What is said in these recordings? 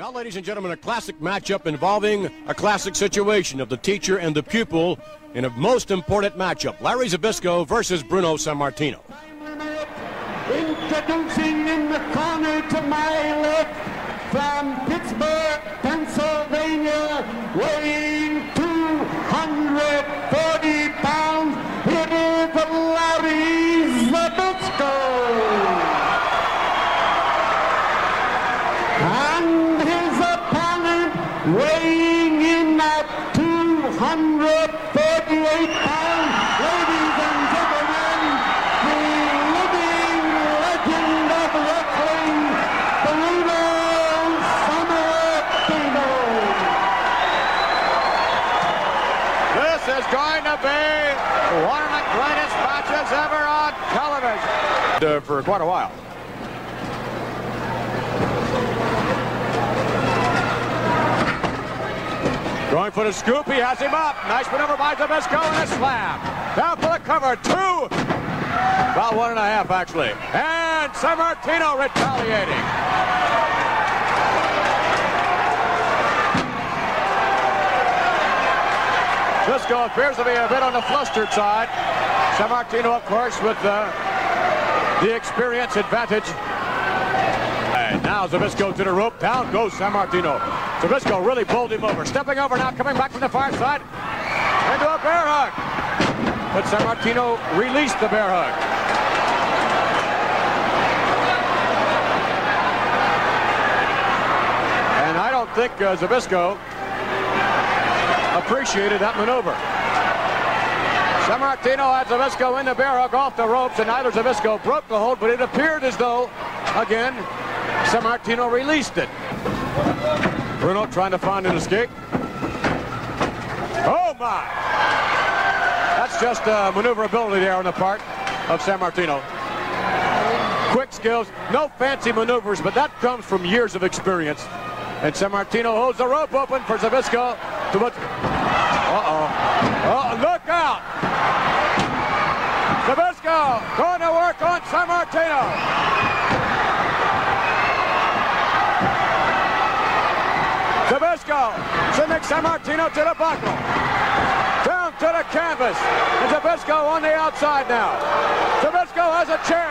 Now, ladies and gentlemen, a classic matchup involving a classic situation of the teacher and the pupil in a most important matchup. Larry Zbyszko versus Bruno Sammartino. Introducing in the corner to my left from Pittsburgh, Pennsylvania, weighing 240 pounds, it is Larry Zbyszko. And his opponent weighing in at 238 pounds, ladies and gentlemen, the living legend of wrestling, Bruno Sammartino. This is going to be one of the greatest matches ever on television. Uh, for quite a while. Going for the scoop. He has him up. Nice maneuver by Zbyszko and a slam. Down for the cover. Two. About one and a half, actually. And Sammartino retaliating. Zbyszko appears to be a bit on the flustered side. Sammartino, of course, with uh, the experience advantage. And now Zbyszko to the rope. Down goes Sammartino. Zbyszko really bowled him over. Stepping over now, coming back from the far side. Into a bear hug. But Sammartino released the bear hug. And I don't think uh, Zbyszko appreciated that maneuver. Sammartino had Zbyszko in the hug off the ropes, and neither Zbyszko broke the hold, but it appeared as though, again, Sammartino released it. Bruno trying to find an escape. Oh my! That's just uh, maneuverability there on the part of Sammartino. Quick skills, no fancy maneuvers, but that comes from years of experience. And Sammartino holds the rope open for Zbyszko to put. Uh-oh. Oh, look out! Zbyszko going to work on San Sammartino. Zbyszko sending Sammartino to the buckle. Down to the canvas. And Zbyszko on the outside now. Zbyszko has a chair.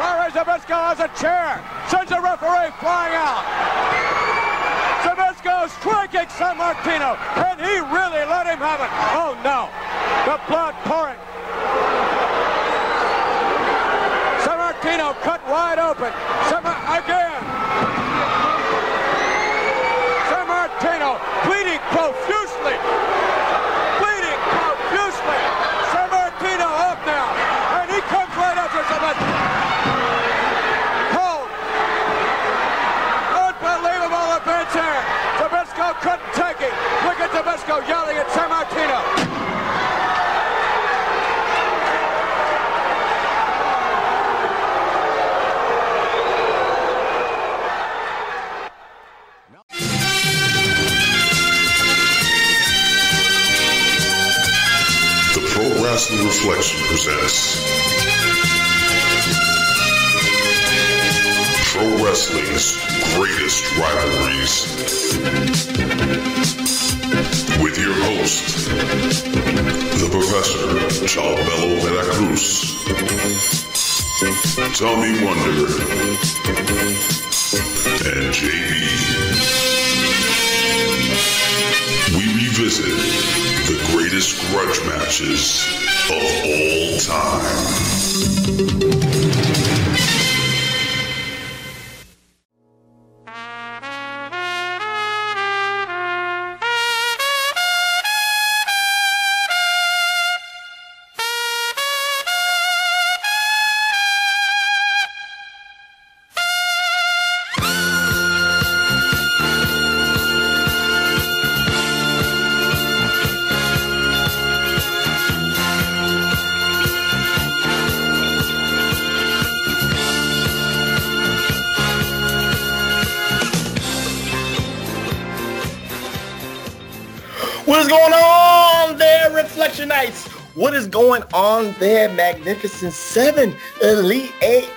Larry Zbyszko has a chair. Sends a referee flying out. Zbyszko striking Sammartino. And he really let him have it. Oh no. The blood pouring. Sammartino cut wide open. Samar again. Sammartino bleeding profusely. Bleeding profusely. Sammartino up now. And he comes right after Zbyszko. Cold. Unbelievable events here. Zbyszko couldn't take it. Zbyszko yelling at Sammartino. The Pro Wrestling Reflection presents Pro Wrestling's greatest rivalries. Your host, the Professor Chalbello Veracruz, Tommy Wonder, and JB. We revisit the greatest grudge matches of all time. Knights? What is going on there, Magnificent Seven, Elite Eight,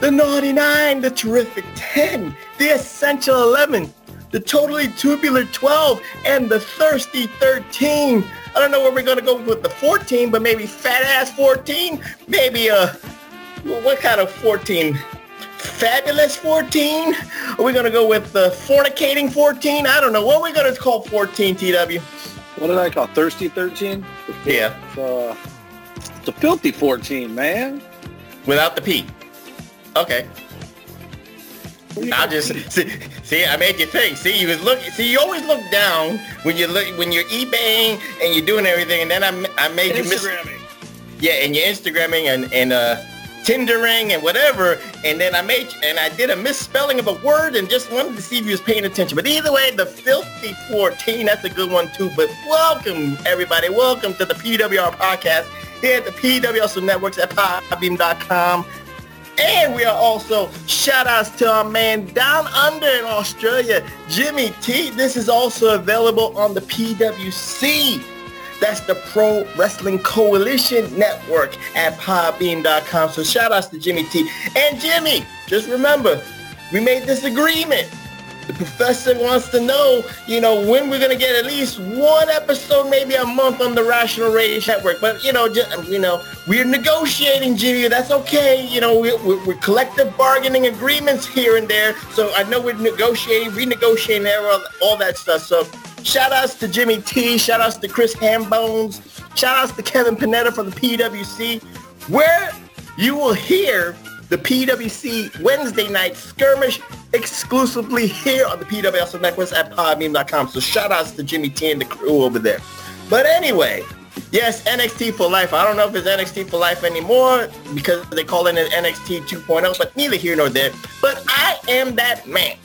the naughty nine, the terrific 10, the essential 11, the totally tubular 12, and the thirsty 13. I don't know where we're to go with the 14, but maybe fat ass 14, maybe uh, what kind of 14? Fabulous 14? Are we going to go with the fornicating 14? I don't know. What are we going to call 14, TW? What did I call Thirsty 13? Yeah. It's, it's a filthy 14, man. Without the P. Okay. I just see, see. I made you think. See, you was look. See, you always look down when you look when you're eBaying and you're doing everything, and then I, I made you miss. Instagramming. Yeah, and you're Instagramming and and uh, Tindering and whatever, and then I made and I did a misspelling of a word and just wanted to see if you was paying attention. But either way, the filthy 14, that's a good one too. But welcome everybody, welcome to the PWR podcast here at the PWR Networks at podbean.com. And we are also shout outs to our man down under in Australia, Jimmy T. This is also available on the PWC. That's the Pro Wrestling Coalition Network at podbean.com. So shout outs to Jimmy T. And Jimmy, just remember, we made this agreement. The professor wants to know, you know, when we're going to get at least one episode, maybe a month on the Rational Radio Network. But, you know, just, you know, we're negotiating, Jimmy. That's okay. You know, we, we, we're collective bargaining agreements here and there. So I know we're negotiating, renegotiating all, all that stuff. So shout outs to Jimmy T. Shout outs to Chris Hambones. Shout outs to Kevin Panetta from the PWC, where you will hear the PWC Wednesday night skirmish exclusively here on the PWS Network at podbean.com. So shout outs to Jimmy T and the crew over there. But anyway, yes, NXT for life. I don't know if it's NXT for life anymore because they call it an NXT 2.0, but neither here nor there. But I am that man.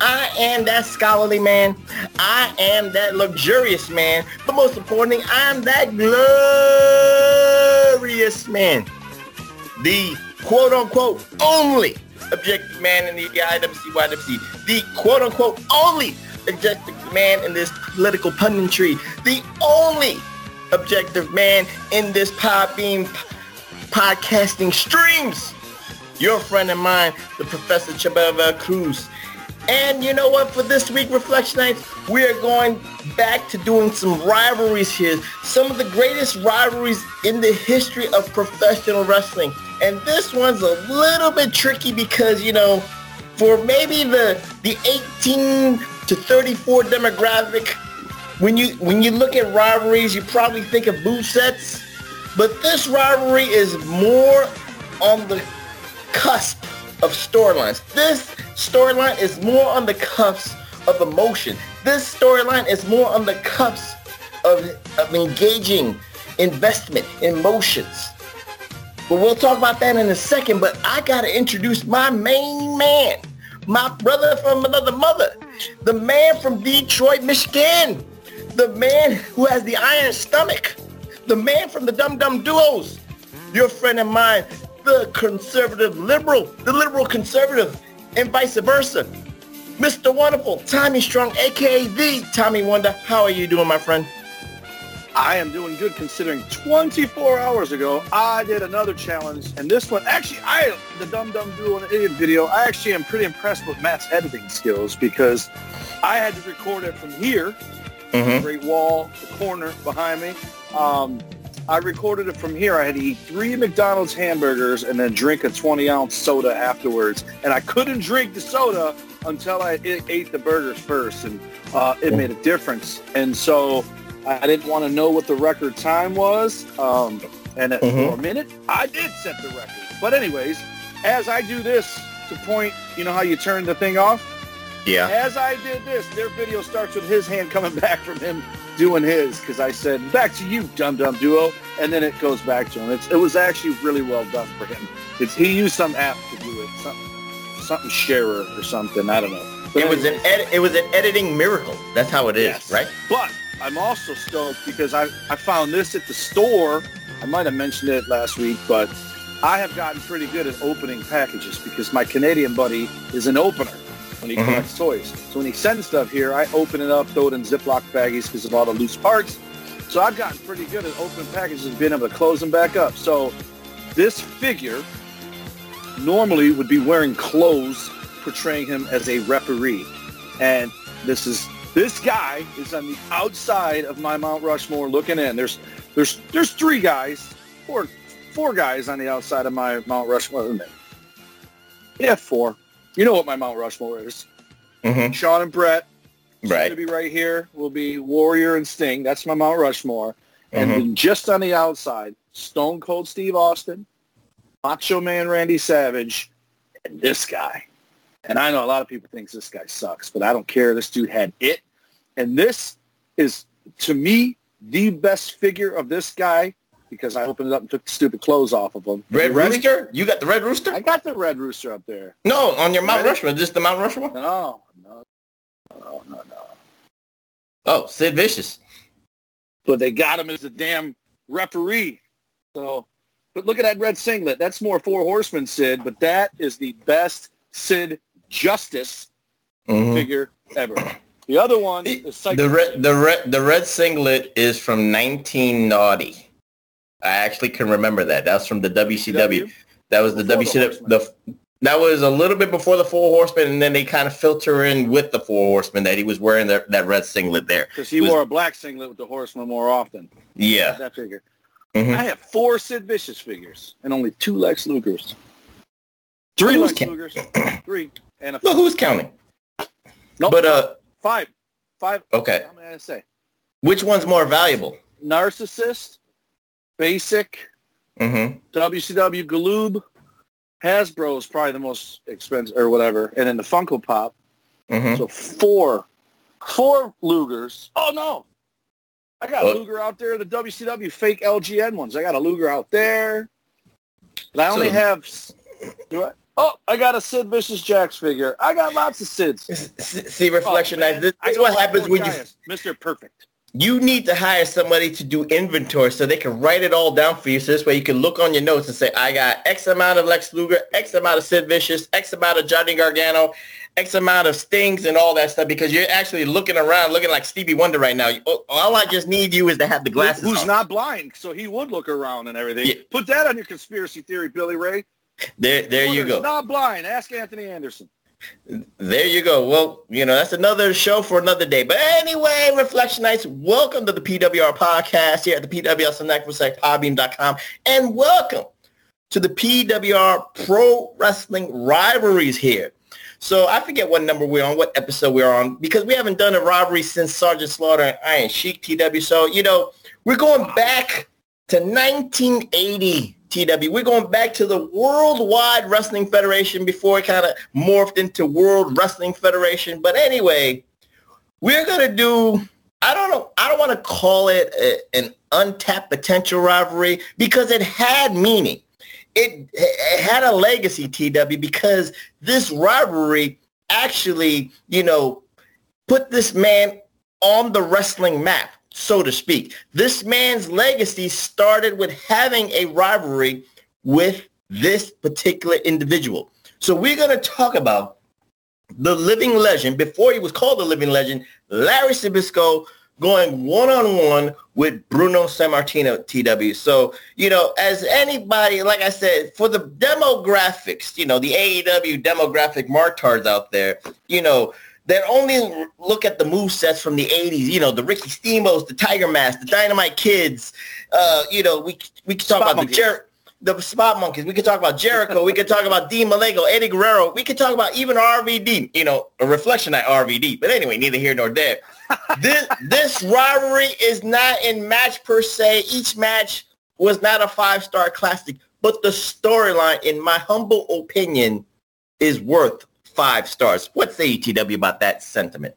I am that scholarly man. I am that luxurious man. But most importantly, I am that glorious man. The quote unquote only objective man in the IWC YWC. The quote unquote only objective man in this political punditry. The only objective man in this Podbean podcasting streams. Your friend of mine, the Professor Chabeva Cruz. And you know what? For this week, Reflection Nights, we are going back to doing some rivalries here. Some of the greatest rivalries in the history of professional wrestling. And this one's a little bit tricky because, you know, for maybe the the 18 to 34 demographic, when you when you look at rivalries, you probably think of boot sets. But this rivalry is more on the cusp of storylines. This storyline is more on the cuffs of emotion. This storyline is more on the cuffs of, of engaging investment, emotions. But we'll talk about that in a second. But I got to introduce my main man, my brother from another mother, the man from Detroit, Michigan, the man who has the iron stomach, the man from the Dum Dum Duos, your friend of mine, the conservative liberal, the liberal conservative, and vice versa. Mr. Wonderful, Tommy Strong, aka the Tommy Wonder. How are you doing, my friend? I am doing good considering 24 hours ago I did another challenge and this one actually I the Dum Dum Duo and Idiot video I actually am pretty impressed with Matt's editing skills because I had to record it from here Mm-hmm. great wall the corner behind me um, I recorded it from here I had to eat three McDonald's hamburgers and then drink a 20 ounce soda afterwards and I couldn't drink the soda until I ate the burgers first and uh, it made a difference and so I didn't want to know what the record time was. Um, and at, Mhm. for a minute, I did set the record. But anyways, as I do this to point, you know how you turn the thing off? Yeah. As I did this, their video starts with his hand coming back from him doing his because I said, back to you, Dum Dum Duo. And then it goes back to him. It's, it was actually really well done for him. It's, he used some app to do it, something, something sharer or something. I don't know. But It was an ed- it was an editing miracle. That's how it is, Yes. right? But I'm also stoked because I, I found this at the store. I might have mentioned it last week, but I have gotten pretty good at opening packages because my Canadian buddy is an opener when he Mhm. collects toys. So when he sends stuff here, I open it up, throw it in Ziploc baggies because of all the loose parts. So I've gotten pretty good at opening packages and being able to close them back up. So this figure normally would be wearing clothes portraying him as a referee. And this is this guy is on the outside of my Mount Rushmore looking in. There's there's there's three guys, or four guys on the outside of my Mount Rushmore. Yeah, four. You know what my Mount Rushmore is. Mhm. Sean and Brett. Right. To be right here will be Warrior and Sting. That's my Mount Rushmore. And Mhm. then just on the outside, Stone Cold Steve Austin, Macho Man Randy Savage, and this guy. And I know a lot of people think this guy sucks, but I don't care. This dude had it. And this is, to me, the best figure of this guy because I opened it up and took the stupid clothes off of him. Red You ready? Rooster? You got the Red Rooster? I got the Red Rooster up there. no, on your Mount Ready? Rushmore. Just the Mount Rushmore? No, no, no, no, no. Oh, Sid Vicious. but they got him as a damn referee. So, but look at that red singlet. That's more Four Horsemen Sid, but that is the best Sid Justice Mhm. figure ever. The other one is Psycho. The red, the red, the red singlet is from 1990. I actually can remember that. That's from the WCW. That was the Before the WCW. Horsemen. The, that was a little bit before the Four Horsemen, and then they kind of filter in with the Four Horsemen that he was wearing that that red singlet there. because he was- wore a black singlet with the Horsemen more often. Yeah. That figure. Mhm. I have four Sid Vicious figures and only two Lex Lugers. Three Who's Lex count- Lugers. Three. And a Well, who's counting? nope, But uh, five. Five. okay. How many did I say? Which one's more valuable? Narcissist, Basic, Mm-hmm. WCW Galoob, Hasbro is probably the most expensive or whatever, and then the Funko Pop. Mm-hmm. So four, four Lugers. Oh no, I got a Luger out there. The WCW fake LGN ones. I got a Luger out there. But I only So- have. Do I? Oh, I got a Sid Vicious Jakks figure. I got lots of Sids. See, reflection. Oh, man. this, this is what happens when you Mr. Perfect. You need to hire somebody to do inventory so they can write it all down for you. So this way you can look on your notes and say, I got X amount of Lex Luger, X amount of Sid Vicious, X amount of Johnny Gargano, X amount of Stings and all that stuff because you're actually looking around looking like Stevie Wonder right now. Oh, all I just need you is to have the glasses Who's on. not blind, so he would look around and everything. Yeah. Put that on your conspiracy theory, Billy Ray. There, there you go. Not blind. Ask Anthony Anderson. There you go. Well, you know, that's another show for another day. But anyway, Reflection Nights, welcome to the PWR podcast here at the PWR Select Select Podbean.com. And welcome to the PWR Pro Wrestling Rivalries here. So I forget what number we're on, what episode we're on, because we haven't done a rivalry since Sergeant Slaughter and Iron Sheik TW. So, you know, we're going back to 1980 TW. We're going back to the Worldwide Wrestling Federation before it kind of morphed into World Wrestling Federation. But anyway, we're going to do, I don't know, I don't want to call it a, an untapped potential rivalry because it had meaning. It, it had a legacy, TW, because this rivalry actually, you know, put this man on the wrestling map, so to speak. This man's legacy started with having a rivalry with this particular individual. So we're going to talk about the living legend, before he was called the living legend, Larry Zbyszko going one-on-one with Bruno Sammartino TW. So, you know, as anybody, like I said, for the demographics, you know, the AEW demographic martards out there, you know, that only look at the move sets from the 80s, you know, the Ricky Steamos, the Tiger Mask, the Dynamite Kids, uh, you know, we we can talk Spot about Monkeys. the Jer- the Spot Monkeys. We could talk about Jericho. we could talk about Dean Malenko, Eddie Guerrero. We could talk about even RVD, you know, a reflection at RVD. But anyway, neither here nor there. this this rivalry is not in match per se. Each match was not a five-star classic, but the storyline, in my humble opinion, is worth five stars. What say you, TW, about that sentiment?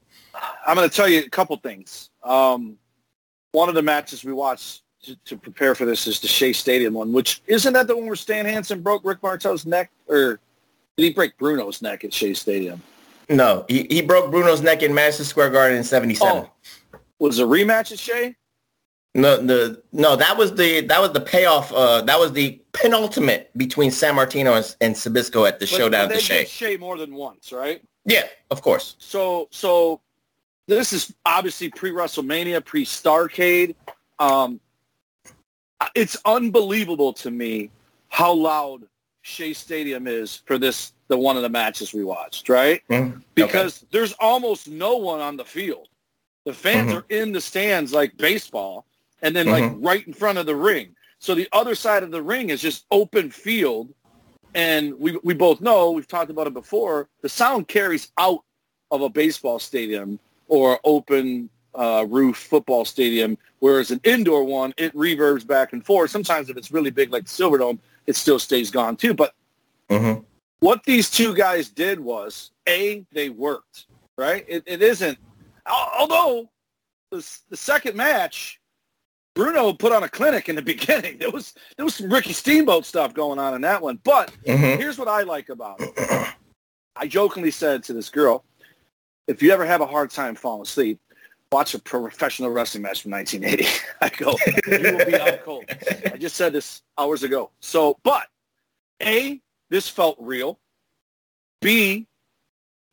I'm going to tell you a couple things. Um, one of the matches we watched to, to prepare for this is the Shea Stadium one, which isn't that the one where Stan Hansen broke Rick Martel's neck, or did he break Bruno's neck at Shea Stadium? No, he, he broke Bruno's neck in Madison Square Garden in 77. Oh, was a rematch at Shea? No, the no, that was the that was the payoff. Uh, that was the penultimate between Sammartino and, and Zbyszko at the But- showdown but they Shea. Shea more than once, right? Yeah, of course. So, so this is obviously pre WrestleMania, pre Starcade. Um, it's unbelievable to me how loud Shea Stadium is for this the one of the matches we watched, right? Mhm. Because there's almost no one on the field. The fans Mhm. are in the stands like baseball, and then like right in front of the ring. So the other side of the ring is just open field, and we we both know we've talked about it before. The sound carries out of a baseball stadium or open uh, roof football stadium, whereas an indoor one it reverbs back and forth. Sometimes if it's really big like the Silverdome, it still stays gone too. But Mhm. what these two guys did was a they worked right. It, it isn't although the, the second match. Bruno put on a clinic in the beginning. There was there was some Ricky Steamboat stuff going on in that one. But Mhm. here's what I like about it. I jokingly said to this girl, if you ever have a hard time falling asleep, watch a professional wrestling match from 1980. I go, you will be out cold. I just said this hours ago. So, but A, this felt real. B,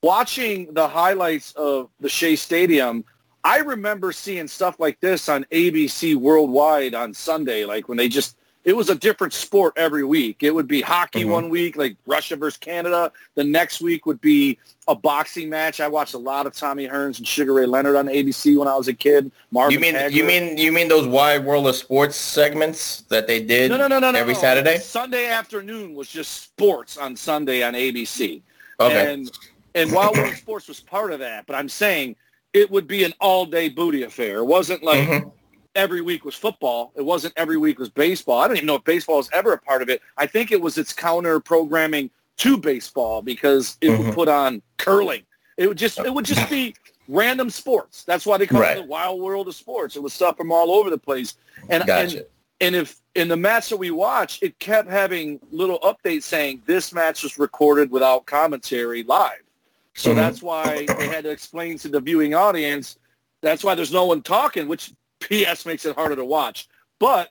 watching the highlights of the Shea Stadium, I remember seeing stuff like this on ABC Worldwide on Sunday, like when they just, it was a different sport every week. It would be hockey Mhm. one week, like Russia versus Canada. The next week would be a boxing match. I watched a lot of Tommy Hearns and Sugar Ray Leonard on ABC when I was a kid. Marvin You mean Hagler. you mean you mean those wide world of sports segments that they did no, no, no, no, no, every no. Saturday? Sunday afternoon was just sports on Sunday on ABC. Okay. And and Wild World Sports was part of that, but I'm saying it would be an all-day booty affair. It wasn't like Mhm. every week was football. It wasn't every week was baseball. I don't even know if baseball was ever a part of it. I think it was its counter programming to baseball because it would Mhm. put on curling. It would just it would just be random sports. That's why they call Right. it the wild world of sports. It was stuff from all over the place. And Gotcha. and and if in the match that we watched, it kept having little updates saying this match was recorded without commentary live. So Mhm. that's why they had to explain to the viewing audience. That's why there's no one talking, which PS makes it harder to watch. But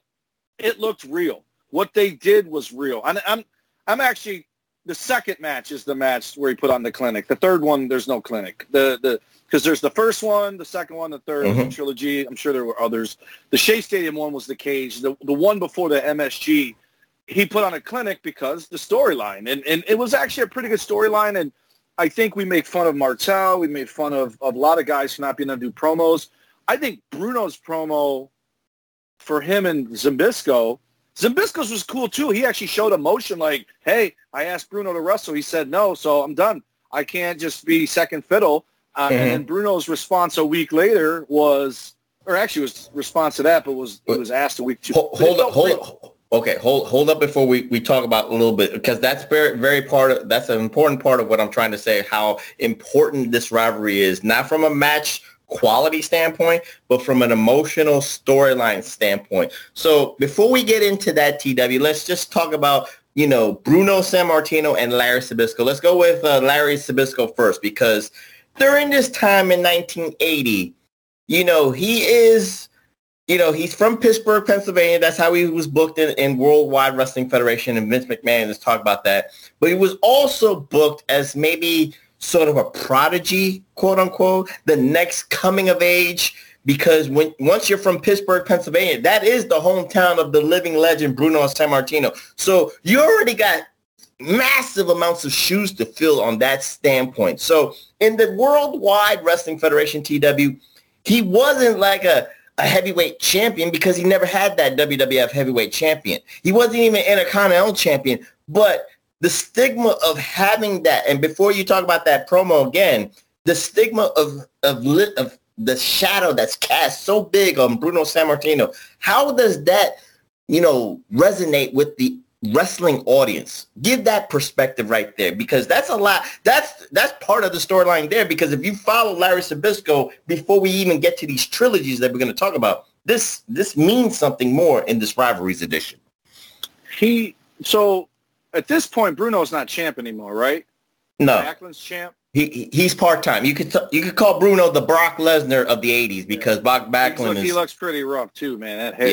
it looked real. What they did was real. And I'm I'm actually the second match is the match where he put on the clinic. The third one, there's no clinic. The the because there's the first one, the second one, the 3rd Mhm. trilogy. I'm sure there were others. The Shea Stadium one was the cage. The the one before the MSG, he put on a clinic because the storyline, and and it was actually a pretty good storyline. And I think we make fun of Martel. We made fun of, of a lot of guys for not being able to do promos. I think Bruno's promo for him and Zbyszko, Zbyszko's was cool too. He actually showed emotion like, hey, I asked Bruno to wrestle. He said no, so I'm done. I can't just be second fiddle. Uh, And then Bruno's response a week later was, or actually was response to that, but was he was asked a week two. Hold, hold up, hold up. Okay, hold hold up before we, we talk about a little bit because that's very very part of that's an important part of what I'm trying to say. How important this rivalry is, not from a match quality standpoint, but from an emotional storyline standpoint. So before we get into that, TW, let's just talk about you know Bruno Sammartino and Larry Zbyszko. Let's go with uh, Larry Zbyszko first because during this time in 1980, you know he is you know, he's from Pittsburgh, Pennsylvania. That's how he was booked in, in Worldwide Wrestling Federation, and Vince McMahon has talked about that. But he was also booked as maybe sort of a prodigy, quote unquote, the next coming of age. Because when once you're from Pittsburgh, Pennsylvania, that is the hometown of the living legend Bruno Sammartino. So you already got massive amounts of shoes to fill on that standpoint. So in the Worldwide Wrestling Federation, TW, he wasn't like a a heavyweight champion because he never had that WWF heavyweight champion. He wasn't even an Intercontinental champion, but the stigma of having that, and before you talk about that promo again, the stigma of of, lit, of the shadow that's cast so big on Bruno Sammartino, how does that, you know, resonate with the wrestling audience? Give that perspective right there because that's a lot. That's that's part of the storyline there because if you follow Larry Zbyszko before we even get to these trilogies that we're going to talk about, this this means something more in this rivalries edition. He so at this point Bruno's not champ anymore, right? No, Backlund's champ. he, he- he's part time. You could t- you could call Bruno the Brock Lesnar of the '80s because Brock He, Backlund look, he looks pretty rough too, man. That hair.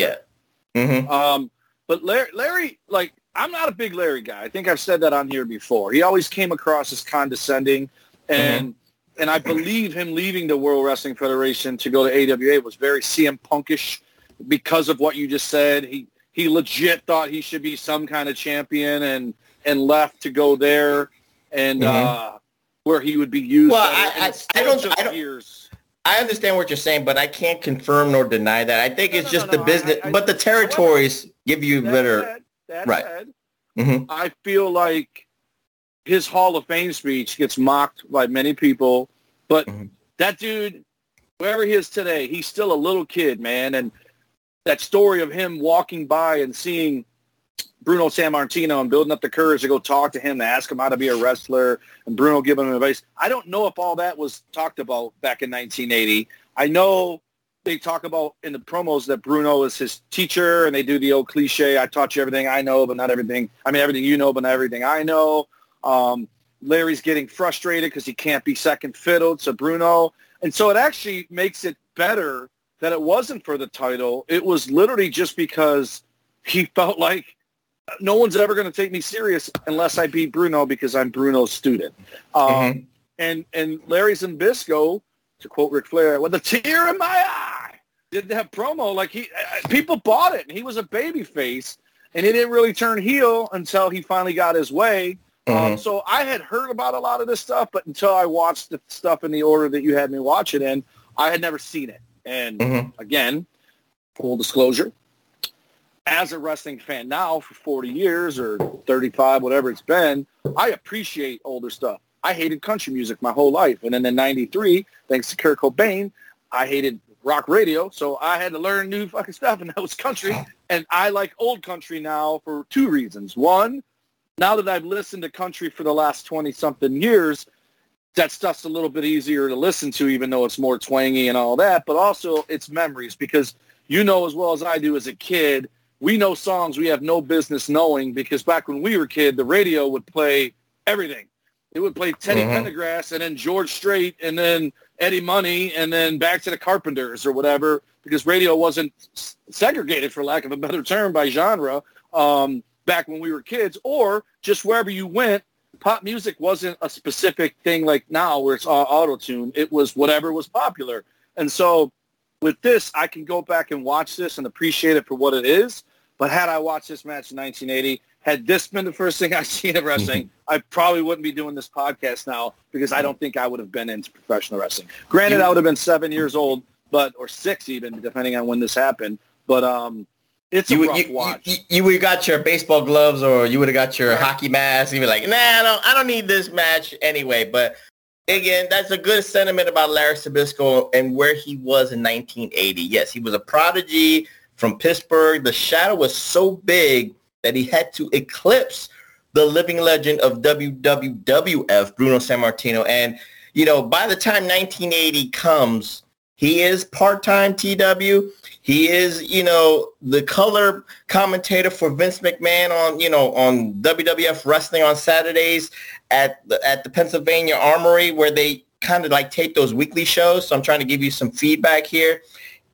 yeah. hmm Um, but Larry, Larry, like, I'm not a big Larry guy. I think I've said that on here before. He always came across as condescending, and and I believe him leaving the World Wrestling Federation to go to AWA was very CM Punkish because of what you just said. He he legit thought he should be some kind of champion, and and left to go there, and Mhm. uh, where he would be used. Well, I- I- I don't- took I don't- years. I understand what you're saying, but I can't confirm nor deny that. I think No, it's no, just no, the no, business, I- but the however- territories give you That better. That Right. said, Mhm. I feel like his Hall of Fame speech gets mocked by many people, but Mhm. that dude, wherever he is today, he's still a little kid, man. And that story of him walking by and seeing Bruno Sammartino and building up the courage to go talk to him to ask him how to be a wrestler and Bruno giving him advice. I don't know if all that was talked about back in 1980. I know they talk about in the promos that Bruno is his teacher and they do the old cliche, I taught you everything I know, but not everything, I mean, everything you know, but not everything I know. Um, Larry's getting frustrated because he can't be second fiddle to Bruno. And so it actually makes it better that it wasn't for the title. It was literally just because he felt like no one's ever going to take me serious unless I beat Bruno because I'm Bruno's student. Um, Mhm. And and Larry Zbyszko, to quote Ric Flair, with a tear in my eye, did that promo like he people bought it, and he was a baby face, and he didn't really turn heel until he finally got his way. Um, Mhm. so I had heard about a lot of this stuff, but until I watched the stuff in the order that you had me watch it in, I had never seen it. And Mhm. again, full disclosure, as a wrestling fan now for 40 years or 35, whatever it's been, I appreciate older stuff. I hated country music my whole life. And then in 93, thanks to Kurt Cobain, I hated rock radio. So I had to learn new fucking stuff, and that was country. And I like old country now for two reasons. One, now that I've listened to country for the last 20-something years, that stuff's a little bit easier to listen to, even though it's more twangy and all that. But also, it's memories because you know as well as I do as a kid, we know songs we have no business knowing because back when we were kid, the radio would play everything. It would play Teddy Mhm. Pendergrass and then George Strait and then Eddie Money and then back to the Carpenters or whatever because radio wasn't segregated, for lack of a better term, by genre um, back when we were kids. Or just wherever you went, pop music wasn't a specific thing like now where it's all auto-tune. It was whatever was popular. And so with this, I can go back and watch this and appreciate it for what it is. But had I watched this match in 1980, had this been the first thing I seen of wrestling, I probably wouldn't be doing this podcast now because I don't think I would have been into professional wrestling. Granted, I would have been seven years old, but or six even, depending on when this happened. But um, it's a You, rough you, watch. you, you would have got your baseball gloves or you would have got your hockey mask. You'd be like, nah, I don't, I don't need this match anyway. But again, that's a good sentiment about Larry Zbyszko and where he was in 1980. Yes, he was a prodigy from Pittsburgh. The shadow was so big that he had to eclipse the living legend of WWF, Bruno Sammartino. And, you know, by the time 1980 comes, he is part-time TW. He is, you know, the color commentator for Vince McMahon on, you know, on WWF Wrestling on Saturdays at the, at the Pennsylvania Armory where they kind of like tape those weekly shows. So I'm trying to give you some feedback here.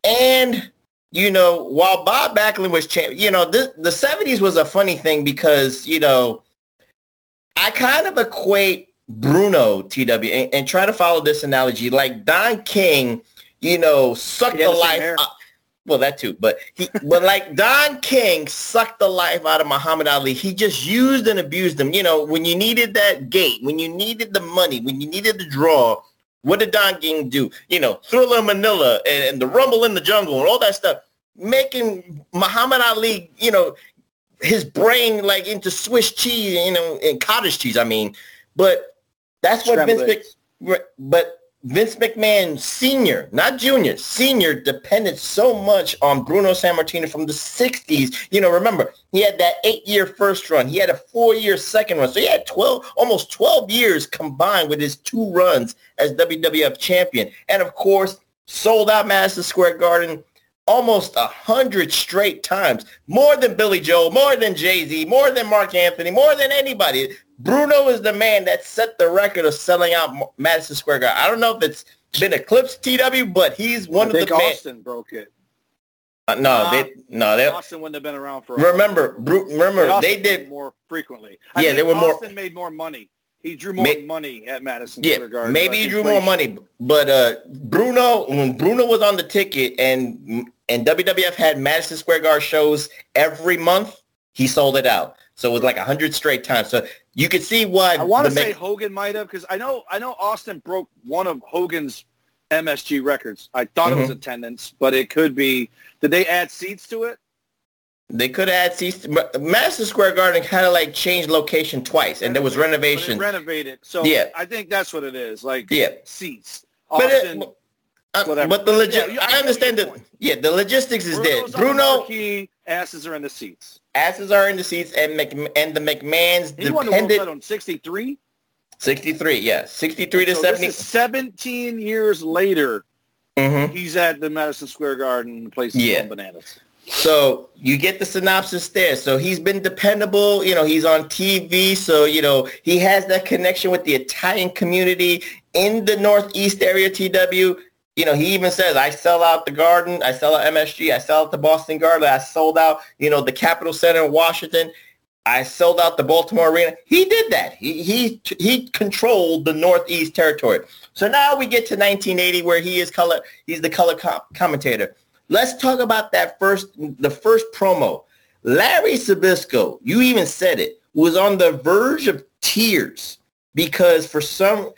And, you know, while Bob Backlund was champ, you know, the, the 70s was a funny thing because, you know, I kind of equate Bruno TW and, and try to follow this analogy like Don King, you know, sucked the had the same life. out- well, that too, but he, but like Don King sucked the life out of Muhammad Ali. He just used and abused him. You know, when you needed that gate, when you needed the money, when you needed the draw, what did Don King do? You know, Thriller Manila and, and the Rumble in the Jungle and all that stuff, making Muhammad Ali, you know, his brain like into Swiss cheese, you know, and cottage cheese. I mean, but that's what Vince. But Vince McMahon Senior, not Junior, Senior depended so much on Bruno Sammartino from the '60s. You know, remember he had that eight-year first run, he had a four-year second run, so he had 12, almost 12 years combined with his two runs as WWF champion, and of course sold out Madison Square Garden almost a hundred straight times, more than Billy Joel, more than Jay Z, more than Marc Anthony, more than anybody. Bruno is the man that set the record of selling out Madison Square Garden. I don't know if it's been eclipsed, TW, but he's one I of the. Austin broke it. Uh, no, they no they Austin wouldn't have been around for. remember. Bru- remember Austin they did. more frequently. Yeah, think they were more- Austin made more money. He drew more Ma- money at Madison Yeah, Square Garden. maybe he drew more money, but uh, Bruno when Bruno was on the ticket and and WWF had Madison Square Garden shows every month, he sold it out. So it was like 100 straight times. So you could see why. I want to say Hogan might have because I know I know Austin broke one of Hogan's MSG records. I thought it was Mhm. attendance, but it could be. Did they add seats to it? they could add seats. but Madison Square Garden kind of like changed location twice, and there was renovation. renovated. So Yeah. I think that's what it is. Like Yeah. seats. But, Austin, it, uh, whatever. but the legit, Yeah, I I understand that. Yeah, the logistics is there. Bruno's on Bruno asses are in the seats. asses are in the seats, and Mc, and the McMahon's He world depended title in 63. 63. Yeah, 63 to So 70. this is 17 years later. Mhm. He's at the Madison Square Garden. Place Yeah. bananas. So you get the synopsis there. So he's been dependable. You know, he's on TV. So, you know, he has that connection with the Italian community in the Northeast area, TW. You know, he even says, I sell out the Garden. I sell out MSG. I sell out the Boston Garden. I sold out, you know, the Capitol Center in Washington. I sold out the Baltimore Arena. He did that. He, he, he controlled the Northeast territory. So now we get to 1980 where he is color. He's the color com- commentator. Let's talk about that first, the first promo. Larry Zbyszko, you even said it, was on the verge of tears because for some,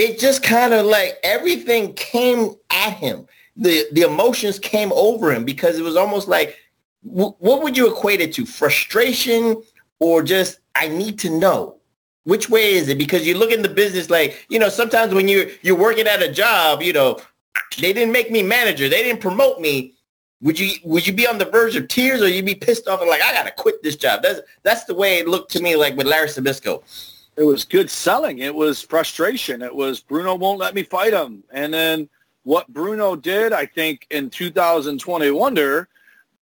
it just kind of like everything came at him. The the emotions came over him because it was almost like, wh- what would you equate it to? Frustration or just I need to know? Which way is it? Because you look in the business like, you know, sometimes when you're you're working at a job, you know, they didn't make me manager. They didn't promote me. Would you would you be on the verge of tears or you'd be pissed off and like I gotta quit this job? That's that's the way it looked to me like with Larry Zbyszko. It was good selling. It was frustration. It was Bruno won't let me fight him. And then what Bruno did, I think, in 2020 Wonder,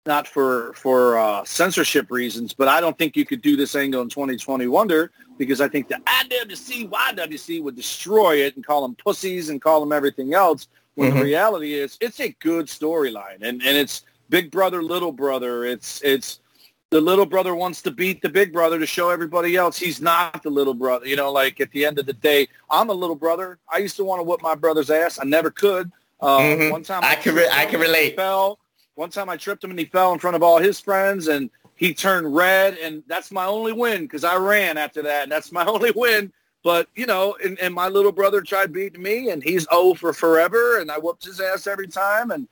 not for for uh, censorship reasons, but I don't think you could do this angle in 2020 Wonder because I think the IWC, YWC would destroy it and call them pussies and call them everything else. When Mhm. the reality is, it's a good storyline, and and it's big brother, little brother. It's it's the little brother wants to beat the big brother to show everybody else he's not the little brother. You know, like at the end of the day, I'm a little brother. I used to want to whip my brother's ass. I never could. Uh, Mhm. One time I can re- I can relate. Fell. One time I tripped him and he fell in front of all his friends and he turned red and that's my only win because I ran after that and that's my only win. But you know, and, and my little brother tried beating me and he's O for forever and I whooped his ass every time and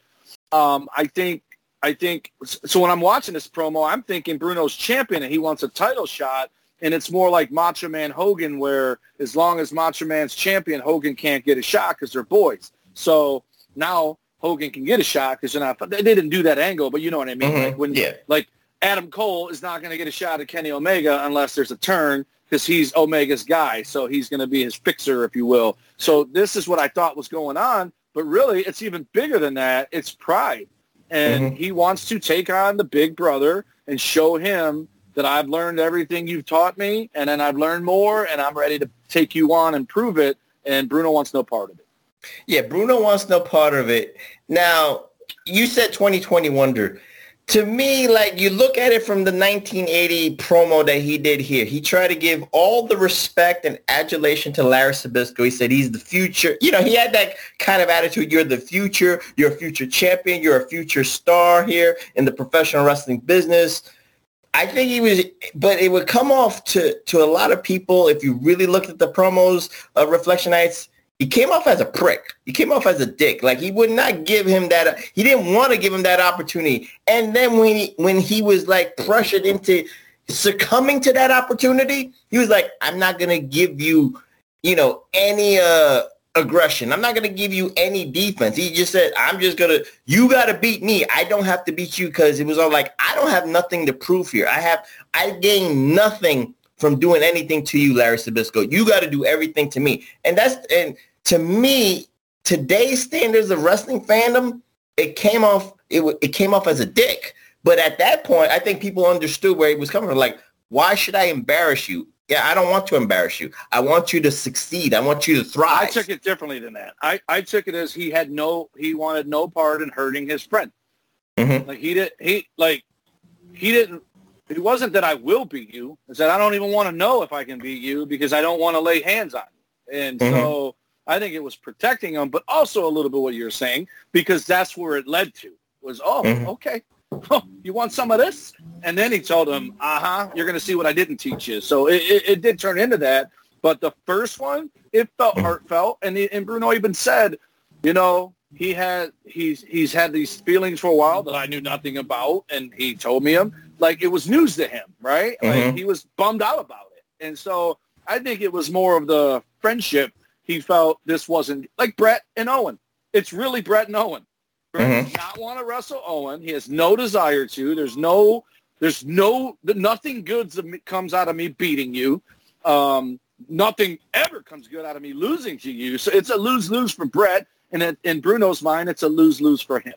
um, I think I think so. When I'm watching this promo, I'm thinking Bruno's champion and he wants a title shot, and it's more like Macho Man Hogan, where as long as Macho Man's champion, Hogan can't get a shot because they're boys. So now Hogan can get a shot because they're not. They didn't do that angle, but you know what I mean. Mhm, Like when yeah. like Adam Cole is not going to get a shot at Kenny Omega unless there's a turn because he's Omega's guy. So he's going to be his fixer, if you will. So this is what I thought was going on, but really it's even bigger than that. It's pride and Mhm. he wants to take on the big brother and show him that I've learned everything you've taught me, and then I've learned more, and I'm ready to take you on and prove it. And Bruno wants no part of it. Yeah, Bruno wants no part of it. Now, you said 2020 Wonder. To me, like you look at it from the 1980 promo that he did here, he tried to give all the respect and adulation to Larry Zbyszko. He said he's the future. You know, he had that kind of attitude. You're the future. You're a future champion. You're a future star here in the professional wrestling business. I think he was, but it would come off to, to a lot of people, if you really looked at the promos of Reflection Nights, he came off as a prick. He came off as a dick. Like he would not give him that. He didn't want to give him that opportunity. And then when he when he was like pressured into succumbing to that opportunity, he was like, "I'm not gonna give you, you know, any uh aggression. I'm not gonna give you any defense." He just said, "I'm just gonna. You gotta beat me. I don't have to beat you because it was all like I don't have nothing to prove here. I have. I gained nothing." From doing anything to you, Larry Zbyszko, you got to do everything to me, and that's and to me, today's standards of wrestling fandom, it came off it, it came off as a dick. But at that point, I think people understood where he was coming from. Like, why should I embarrass you? Yeah, I don't want to embarrass you. I want you to succeed. I want you to thrive. I took it differently than that. I, I took it as he had no, he wanted no part in hurting his friend. Mhm. Like he did, he like, he didn't. It wasn't that I will beat you. It's that I don't even want to know if I can beat you because I don't want to lay hands on you. And so I think it was protecting him, but also a little bit what you're saying because that's where it led to was, oh, Mhm. okay. oh, you want some of this? And then he told him, uh-huh, you're going to see what I didn't teach you. So it, it, it did turn into that. But the first one, it felt heartfelt. And, the, and Bruno even said, you know, he had he's he's had these feelings for a while that I knew nothing about, and he told me them like it was news to him, right? Mhm. Like he was bummed out about it, and so I think it was more of the friendship. He felt this wasn't like Bret and Owen. It's really Bret and Owen. Bret does not want to wrestle Owen. He has no desire to. There's no there's no nothing good comes out of me beating you. Um, nothing ever comes good out of me losing to you. So it's a lose lose for Bret, and it, in Bruno's mind, it's a lose lose for him.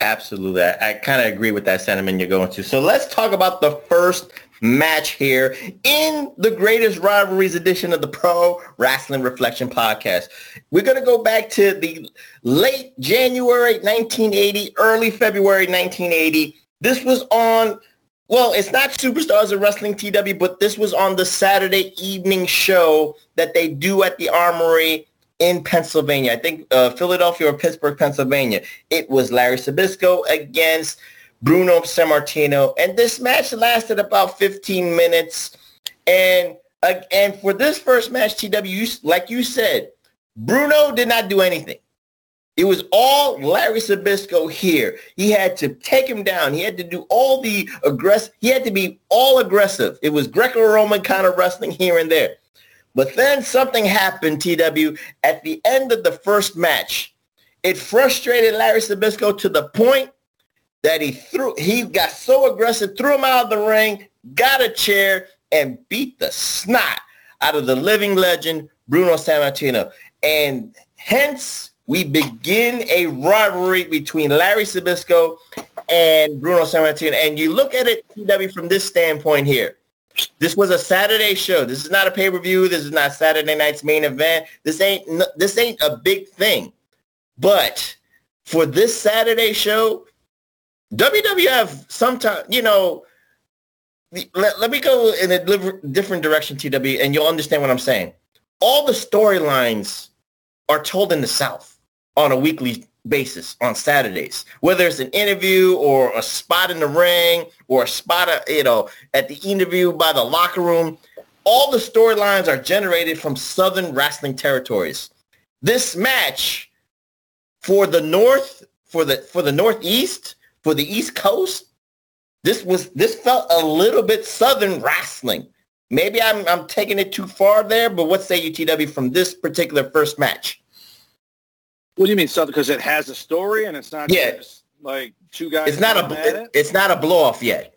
Absolutely. I, I kind of agree with that sentiment you're going to. So let's talk about the first match here in the greatest rivalries edition of the Pro Wrestling Reflection podcast. We're going to go back to the late January 1980, early February 1980. This was on, well, it's not Superstars of Wrestling TW, but this was on the Saturday evening show that they do at the Armory in Pennsylvania. I think uh, Philadelphia or Pittsburgh, Pennsylvania. It was Larry Zbyszko against Bruno Sammartino, and this match lasted about 15 minutes. And uh, and for this first match, TW, like you said, Bruno did not do anything. It was all Larry Zbyszko here. He had to take him down. He had to do all the aggressive. He had to be all aggressive. It was Greco-Roman kind of wrestling here and there. But then something happened, TW, at the end of the first match. It frustrated Larry Zbyszko to the point that he threw, he got so aggressive, threw him out of the ring, got a chair, and beat the snot out of the living legend, Bruno Sammartino. And hence, we begin a rivalry between Larry Zbyszko and Bruno Sammartino. And you look at it, TW, from this standpoint here. This was a Saturday show. This is not a pay-per-view. This is not Saturday night's main event. This ain't this ain't a big thing. But for this Saturday show, WWF sometimes, you know, let, let me go in a different direction, TW, and you'll understand what I'm saying. All the storylines are told in the South on a weekly basis on Saturdays, whether it's an interview or a spot in the ring or a spot, uh, you know, at the interview by the locker room. All the storylines are generated from Southern wrestling territories. This match for the North, for the for the Northeast, for the East Coast, this was this felt a little bit Southern wrestling. Maybe I'm I'm taking it too far there, but what say you, TW, from this particular first match? What do you mean Southern? Because it has a story and it's not Yeah. just like two guys. It's not a it? it's not a blow off yet.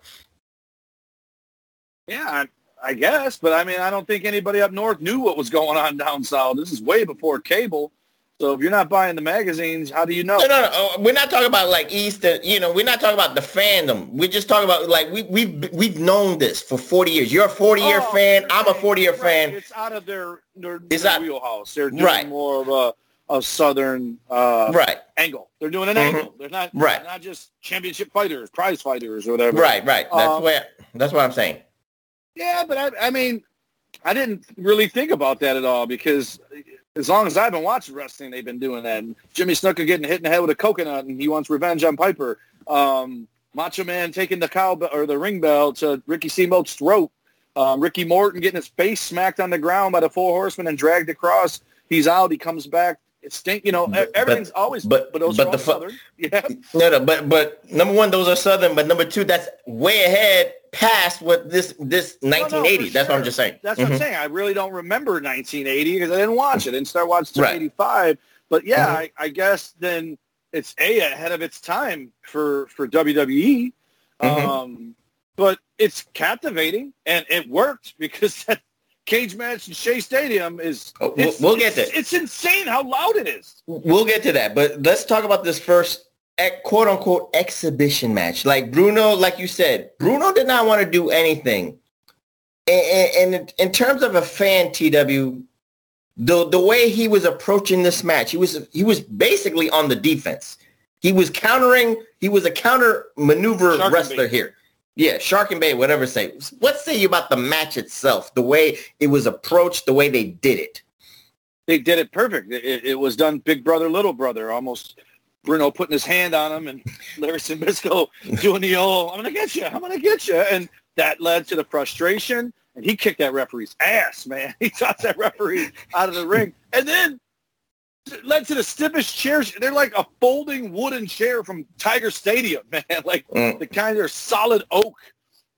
Yeah, I, I guess, but I mean, I don't think anybody up north knew what was going on down south. This is way before cable. So if you're not buying the magazines, how do you know? No, no, no. uh, We're not talking about like Easter. You know, we're not talking about the fandom. We're just talking about like we we've we've known this for 40 years. You're a 40 year Oh, fan. you're I'm a 40 year right, fan. It's out of their their, It's their out- wheelhouse. They're doing Right. more of a a southern uh, Right, angle. They're doing an Mhm. angle. They're not Right. not just championship fighters, prize fighters, or whatever. right, right. That's Um, what that's what I'm saying. Yeah, but I, I mean, I didn't really think about that at all because as long as I've been watching wrestling, they've been doing that. And Jimmy Snuka getting hit in the head with a coconut, and he wants revenge on Piper. Um, Macho Man taking the cow or the ring bell to Ricky Steamboat's throat. Um, Ricky Morton getting his face smacked on the ground by the Four Horsemen and dragged across. He's out. He comes back. It's stink. You know, But- everything's always. but- But, those but are the Southern. Yeah. No, no, but but number one, those are Southern. But number two, that's way ahead past what this this No, no, 1980. for that's what I'm just saying. That's what Mhm. I'm saying. I really don't remember 1980 because I didn't watch it. I didn't start watching Right. 85. But yeah, Mhm. I, I guess then it's a ahead of its time for for WWE. Mhm. Um, but it's captivating and it worked because that cage match in Shea Stadium is. Oh, we'll- we'll get there. It's insane how loud it is. We'll get to that, but let's talk about this first quote unquote exhibition match. Like Bruno, like you said, Bruno did not want to do anything. And, and in terms of a fan, TW, the the way he was approaching this match, he was he was basically on the defense. He was countering. He was a counter maneuver Shark wrestler bait. here. Yeah, Shark and Bay, whatever say. What say you about the match itself? The way it was approached, the way they did it. They did it perfect. It, it was done big brother, little brother, almost Bruno putting his hand on him and Larry Zbyszko doing the old, I'm going to get you, I'm going to get you. And that led to the frustration. And he kicked that referee's ass, man. He tossed that referee out of the ring. And then led to the stiffest chairs. They're like a folding wooden chair from Tiger Stadium, man. Like Mm. the kind of solid oak.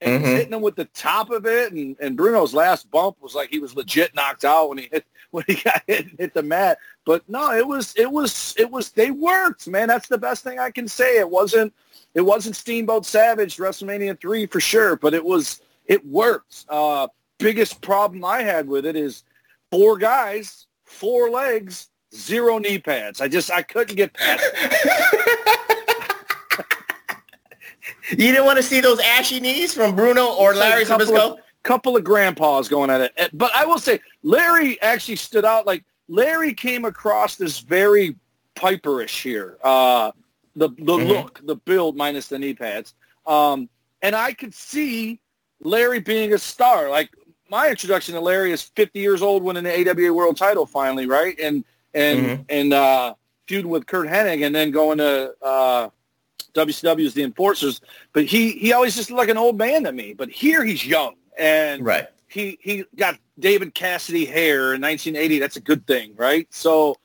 And Mhm. hitting him with the top of it. And, and Bruno's last bump was like he was legit knocked out when he hit when he got hit and hit the mat. But no, it was it was it was they worked, man. That's the best thing I can say. It wasn't it wasn't Steamboat Savage WrestleMania three for sure, but it was it worked. Uh, biggest problem I had with it is four guys, four legs, zero knee pads. I just I couldn't get past. You didn't want to see those ashy knees from Bruno or like Larry a couple of, couple of grandpas going at it. Eh, But I will say, Larry actually stood out. Like Larry came across as very Piperish here. Uh, the the Mhm. look, the build minus the knee pads. Um, and I could see Larry being a star. Like my introduction to Larry is 50 years old winning the AWA World Title finally, right? And and Mhm. and uh, feuding with Curt Hennig, and then going to uh, WCW as the Enforcers. But he he always just looked like an old man to me. But here he's young and Right. he he got David Cassidy hair in 1980. That's a good thing, right? So,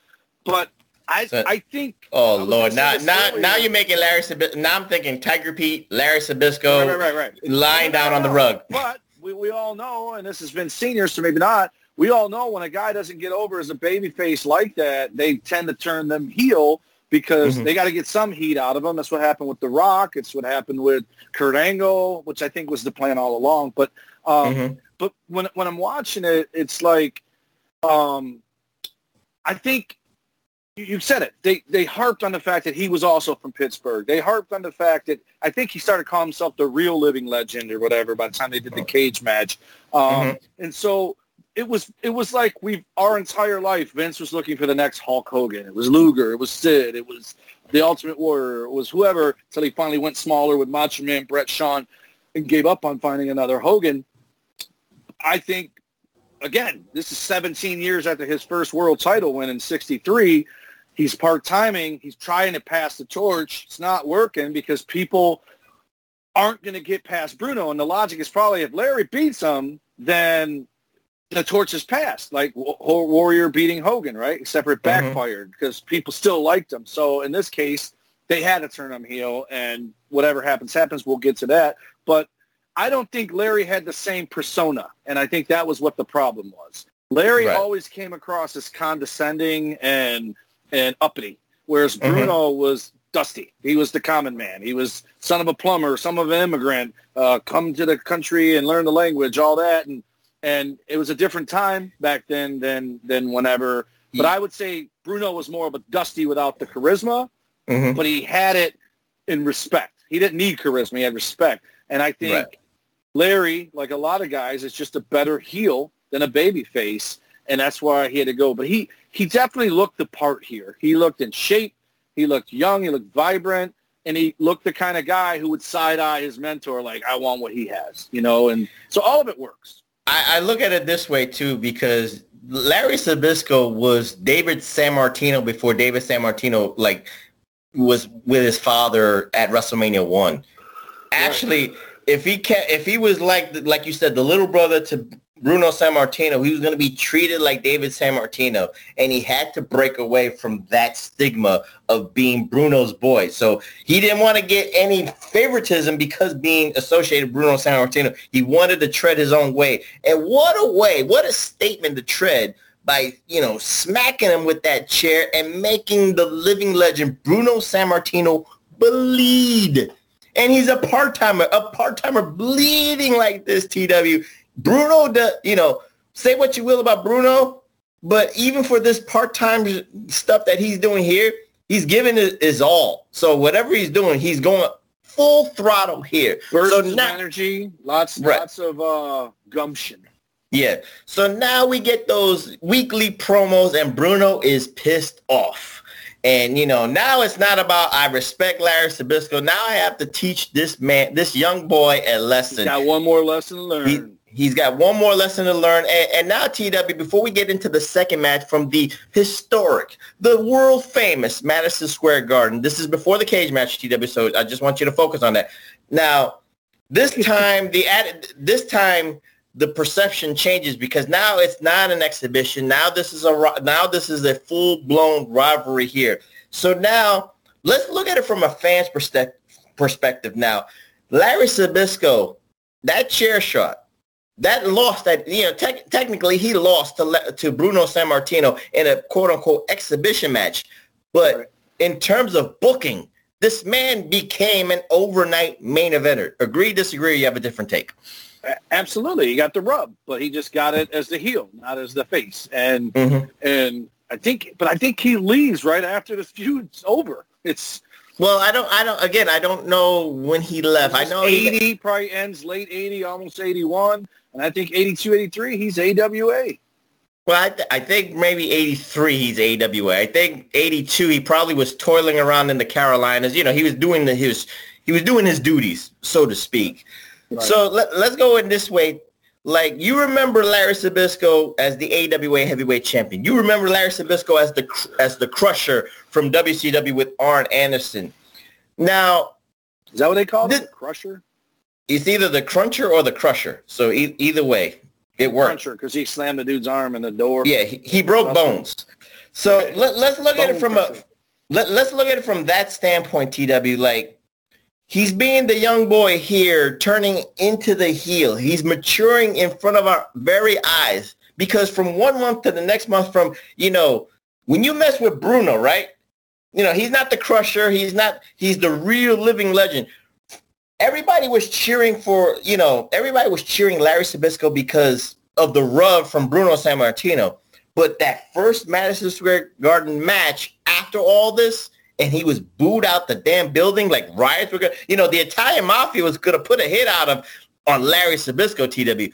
but I So- I think Oh I Lord! Now, now, earlier. now you're making Larry Zbyszko. Now I'm thinking Tiger Pete, Larry Zbyszko, right, right, right, right. lying down on the rug. But we, we all know, and this has been seniors, so maybe not. We all know when a guy doesn't get over as a baby face like that, they tend to turn them heel because Mhm. they got to get some heat out of them. That's what happened with The Rock. It's what happened with Kurt Angle, which I think was the plan all along. But um, Mhm. but when when I'm watching it, it's like um, I think you said it. They they harped on the fact that he was also from Pittsburgh. They harped on the fact that I think he started calling himself the real living legend or whatever by the time they did the cage match. Um, Mhm. And so it was it was like we our entire life Vince was looking for the next Hulk Hogan. It was Luger. It was Sid. It was the Ultimate Warrior. It was whoever until he finally went smaller with Macho Man, Bret Shawn, and gave up on finding another Hogan. I think again, this is 17 years after his first world title win in 63. He's part-timing. He's trying to pass the torch. It's not working because people aren't going to get past Bruno. And the logic is probably if Larry beats him, then the torch is passed, like Wa- Warrior beating Hogan, right? Except it Mhm. backfired because people still liked him. So in this case, they had to turn him heel, and whatever happens, happens. We'll get to that. But I don't think Larry had the same persona, and I think that was what the problem was. Larry Right. always came across as condescending and and uppity, whereas Mhm. Bruno was dusty. He was the common man. He was son of a plumber, son of an immigrant, uh, come to the country and learn the language, all that, and and it was a different time back then than than whenever. But I would say Bruno was more of a dusty without the charisma, Mhm. but he had it in respect. He didn't need charisma; he had respect. And I think Right. Larry, like a lot of guys, is just a better heel than a baby face, and that's why he had to go. But he he definitely looked the part here. He looked in shape. He looked young. He looked vibrant. And he looked the kind of guy who would side eye his mentor, like I want what he has, you know. And so all of it works. I, I look at it this way too because Larry Zbyszko was David Sammartino before David Sammartino like was with his father at WrestleMania one. Actually, if he can, if he was like like you said, the little brother to Bruno Sammartino, he was going to be treated like David Sammartino, and he had to break away from that stigma of being Bruno's boy. So he didn't want to get any favoritism because being associated with Bruno Sammartino. He wanted to tread his own way. And what a way, what a statement to tread by, you know, smacking him with that chair and making the living legend Bruno Sammartino bleed. And he's a part-timer, a part-timer bleeding like this, TW. Bruno, the, you know, say what you will about Bruno, but even for this part-time stuff that he's doing here, he's giving it his all. So whatever he's doing, he's going full throttle here. Bursts so of now, energy, lots, Right. lots of uh, gumption. yeah. So now we get those weekly promos and Bruno is pissed off. And, you know, now it's not about I respect Larry Zbyszko. Now I have to teach this man, this young boy a lesson. Got one more lesson to learn. He, He's got one more lesson to learn. And, and now, TW, before we get into the second match from the historic, the world famous Madison Square Garden, this is before the cage match, TW, so I just want you to focus on that. Now, this time, the this time, the perception changes because now it's not an exhibition. Now this is a now this is a full blown rivalry here. So now let's look at it from a fan's perspective. Perspective now, Larry Zbyszko, that chair shot, that loss that you know te- technically he lost to to Bruno Sammartino in a quote unquote exhibition match, but right. in terms of booking, this man became an overnight main eventer. Agree, disagree? You have a different take. Absolutely, he got the rub, but he just got it as the heel, not as the face. And mm-hmm. and I think, but I think he leaves right after the feud's over. It's well, I don't, I don't. Again, I don't know when he left. I know eighty he, probably ends late eighty, almost eighty-one, and I think 82, 83, He's AWA. Well, I, th- I think maybe 83 he's AWA. I think 82 he probably was toiling around in the Carolinas. You know, he was doing the his he was doing his duties, so to speak. So let, let's go in this way. Like you remember Larry Zbyszko as the AWA heavyweight champion. You remember Larry Zbyszko as the as the crusher from WCW with Arn Anderson. Now, is that what they call it? Crusher. It's either the cruncher or the crusher. So e- either way, it worked. Cruncher because he slammed the dude's arm in the door. Yeah, he, he broke bones. So let, us look Bone at it from crusher. a let, let's look at it from that standpoint. TW like He's being the young boy here, turning into the heel. He's maturing in front of our very eyes because from one month to the next month from, you know, when you mess with Bruno, right? You know, he's not the crusher. He's not, he's the real living legend. Everybody was cheering for, you know, everybody was cheering Larry Zbyszko because of the rub from Bruno Sammartino. But that first Madison Square Garden match after all this, and he was booed out the damn building like riots were gonna, you know the Italian mafia was going to put a hit out of on Larry Zbyszko TW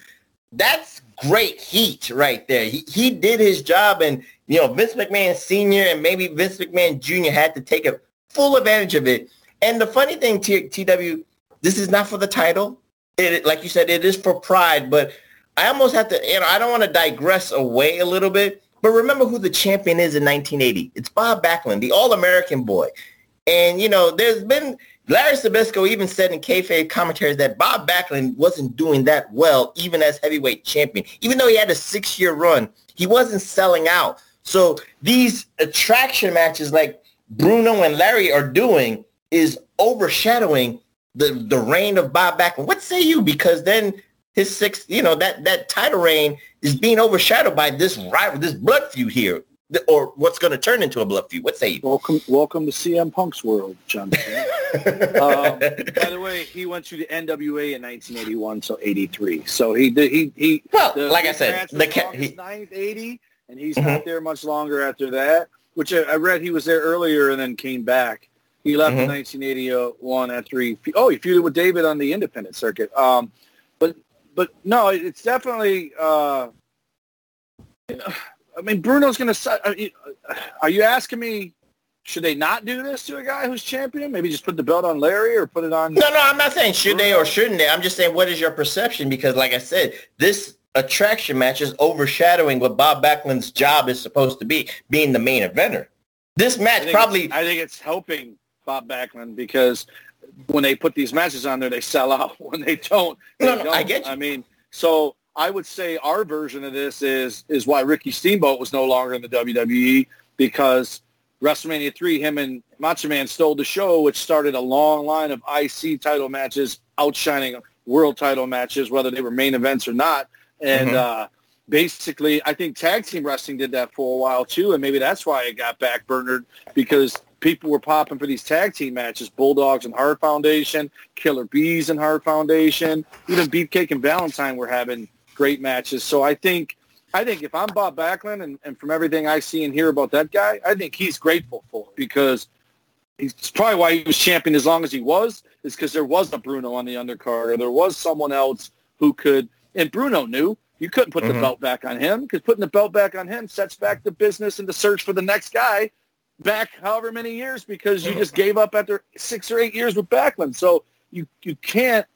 that's great heat right there. He, he did his job and you know Vince McMahon senior and maybe Vince McMahon junior had to take a full advantage of it. And the funny thing TW this is not for the title it like you said it is for pride but I almost have to you know I don't want to digress away a little bit but remember who the champion is in 1980. It's Bob Backlund, the All-American boy. And, you know, there's been, Larry Zbyszko even said in kayfabe commentaries that Bob Backlund wasn't doing that well, even as heavyweight champion. Even though he had a six-year run, he wasn't selling out. So these attraction matches like Bruno and Larry are doing is overshadowing the, the reign of Bob Backlund. What say you? Because then his six, you know, that, that title reign is being overshadowed by this rival, this blood feud here, or what's going to turn into a blood feud. What say you? Welcome, welcome to CM Punk's world, John. um, by the way, he went to the NWA in 1981, so 83. So he did. He he. Well, the, like I said, the ca- he, 80, and he's mm-hmm. not there much longer after that. Which I, I, read he was there earlier and then came back. He left mm-hmm. in 1981 after he. Oh, he feuded with David on the independent circuit. Um, but no, it's definitely. Uh, I mean, Bruno's going to. Are you asking me? Should they not do this to a guy who's champion? Maybe just put the belt on Larry or put it on. No, no, I'm not saying should Bruno. they or shouldn't they. I'm just saying what is your perception? Because, like I said, this attraction match is overshadowing what Bob Backlund's job is supposed to be, being the main eventer. This match I probably. I think it's helping Bob Backlund because when they put these matches on there, they sell out. When they don't, they no, no, don't. I get you. I mean, so I would say our version of this is is why Ricky Steamboat was no longer in the WWE because WrestleMania 3, him and Macho Man stole the show, which started a long line of IC title matches outshining world title matches, whether they were main events or not. And mm-hmm. uh, basically, I think tag team wrestling did that for a while too, and maybe that's why it got backburnered because people were popping for these tag team matches, Bulldogs and Hart Foundation, Killer Bees and Hart Foundation, even Beefcake and Valentine were having great matches. So I think I think if I'm Bob Backlund and, and from everything I see and hear about that guy, I think he's grateful for it because he's probably why he was champion as long as he was, is because there was a Bruno on the undercard or there was someone else who could and Bruno knew you couldn't put mm-hmm. the belt back on him because putting the belt back on him sets back the business and the search for the next guy back however many years because you just gave up after six or eight years with Backlund. So you you can't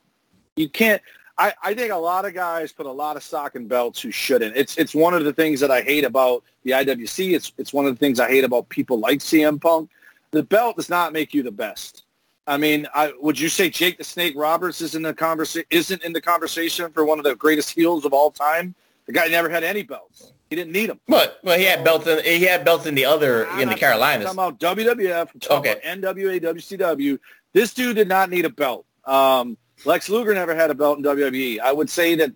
you can't. I, I think a lot of guys put a lot of stock in belts who shouldn't. It's it's one of the things that I hate about the IWC. It's it's one of the things I hate about people like CM Punk. The belt does not make you the best. I mean, I, would you say Jake the Snake Roberts is in the conversa- isn't in the conversation for one of the greatest heels of all time? The guy never had any belts. He didn't need them. But well, he had belts in he had belts in the other in the Carolinas. I'm talking about WWF. I'm talking Okay. about NWA, WCW. This dude did not need a belt. Um, Lex Luger never had a belt in WWE. I would say that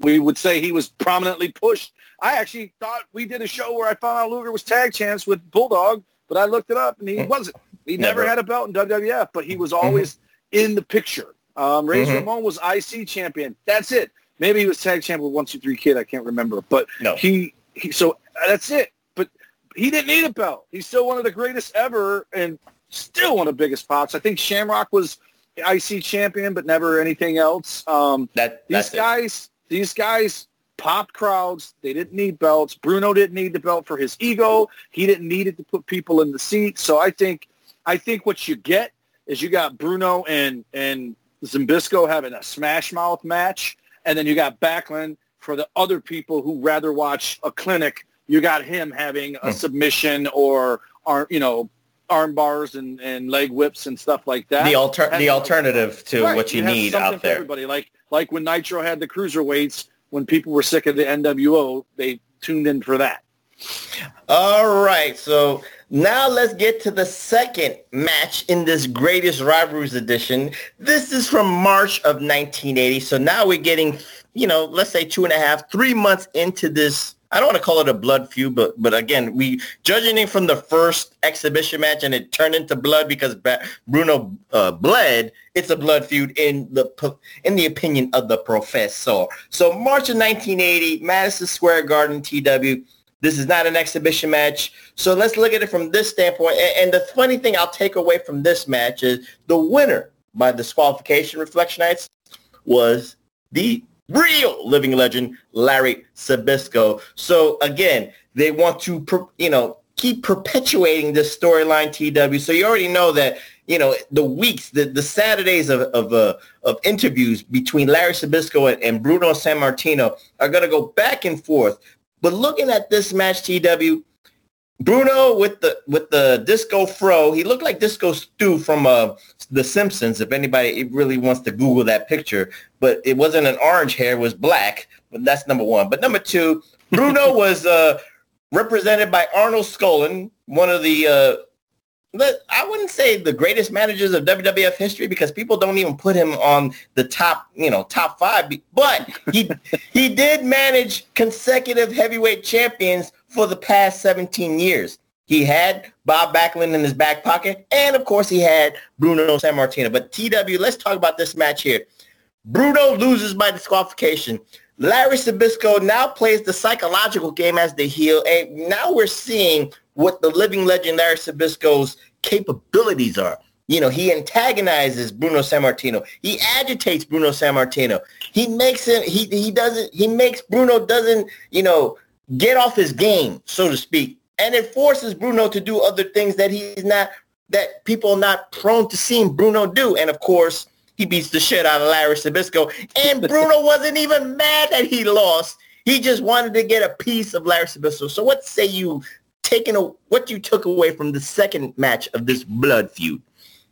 we would say he was prominently pushed. I actually thought we did a show where I found out Luger was tag champs with Bulldog, but I looked it up and he wasn't. He never. Never. had a belt in WWF, but he was always in the picture. Um, Razor Mhm. Ramon was IC champion. That's it. Maybe he was tag champ with One Two Three Kid. I can't remember, but No. he, he so that's it. But he didn't need a belt. He's still one of the greatest ever, and still one of the biggest pops. I think Shamrock was IC champion, but never anything else. Um, That these that's it. guys, these guys popped crowds. They didn't need belts. Bruno didn't need the belt for his ego. He didn't need it to put people in the seat. So I think, I think what you get is you got Bruno and and Zimbisco having a smash mouth match, and then you got Backlund for the other people who rather watch a clinic. You got him having a Hmm. submission or arm, you know, arm bars and, and leg whips and stuff like that. the alter the alternative to Right, what you, have need out there. Everybody like like when Nitro had the cruiserweights, when people were sick of the NWO, they tuned in for that. All right, so now let's get to the second match in this greatest rivalries edition. This is from March of 1980. So now we're getting, you know, let's say two and a half, three months into this. I don't want to call it a blood feud, but but again, we judging it from the first exhibition match, and it turned into blood because Bruno uh, bled. It's a blood feud in the in the opinion of the professor. So March of 1980, Madison Square Garden, TW. This is not an exhibition match. So let's look at it from this standpoint. A- And, the funny thing I'll take away from this match is the winner by disqualification reflectionites was the real living legend, Larry Zbyszko. So again, they want to, you know, keep perpetuating this storyline TW. So you already know that, you know, the weeks, the, the Saturdays of, of, uh, of interviews between Larry Zbyszko and, and Bruno Sammartino are going to go back and forth. But looking at this match, TW, Bruno with the with the disco fro, he looked like Disco Stu from uh, The Simpsons. If anybody really wants to Google that picture, but it wasn't an orange hair; it was black. But that's number one. But number two, Bruno was uh, represented by Arnold Skaaland, one of the uh, I wouldn't say the greatest managers of WWF history because people don't even put him on the top, you know, top five. But he he did manage consecutive heavyweight champions for the past 17 years. He had Bob Backlund in his back pocket, and of course he had Bruno Sammartino. But TW, let's talk about this match here. Bruno loses by disqualification. Larry Zbyszko now plays the psychological game as the heel, and now we're seeing what the living legend Larry Zbyszko's capabilities are. You know, he antagonizes Bruno Sammartino. He agitates Bruno Sammartino. He makes him. He he doesn't. He makes Bruno doesn't. You know, get off his game, so to speak, and it forces Bruno to do other things that he's not. That people are not prone to seeing Bruno do, and of course, he beats the shit out of Larry Zbyszko. And Bruno wasn't even mad that he lost. He just wanted to get a piece of Larry Zbyszko. So what say you taking a, what you took away from the second match of this blood feud?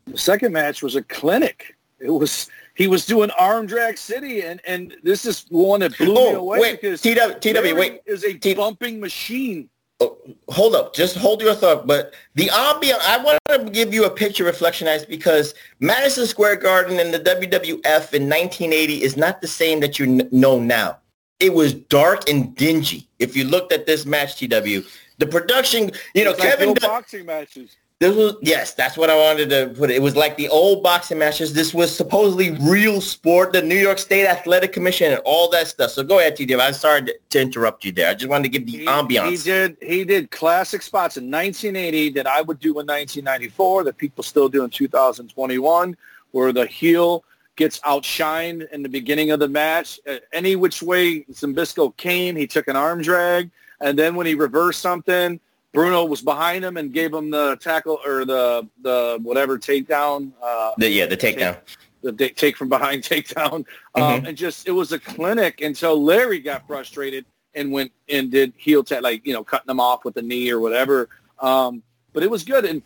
The second match was a clinic. It was he was doing arm drag city, and and this is one that blew me Oh, away wait, because TW, TW, wait. is a T- bumping machine. Oh, hold up, just hold your thought. But the ambiance, I want to give you a picture reflection, guys, because Madison Square Garden and the WWF in 1980 is not the same that you kn- know now. It was dark and dingy. If you looked at this match, TW, the production, you know, like Kevin, Dunn- boxing matches. this was yes, that's what I wanted to put. It It was like the old boxing matches. This was supposedly real sport, the New York State Athletic Commission, and all that stuff. So go ahead, TW. I'm sorry to- to interrupt you there. I just wanted to give the He, ambiance. he did he did classic spots in 1980 that I would do in 1994 that people still do in 2021, where the heel gets outshined in the beginning of the match. Uh, any which way Zimbisco came, he took an arm drag, and then when he reversed something, Bruno was behind him and gave him the tackle or the the whatever takedown. Uh, The, yeah, the takedown. the take from behind takedown, um, Mhm. and just it was a clinic until Larry got frustrated and went and did heel tap, like you know, cutting them off with the knee or whatever. Um, but it was good, and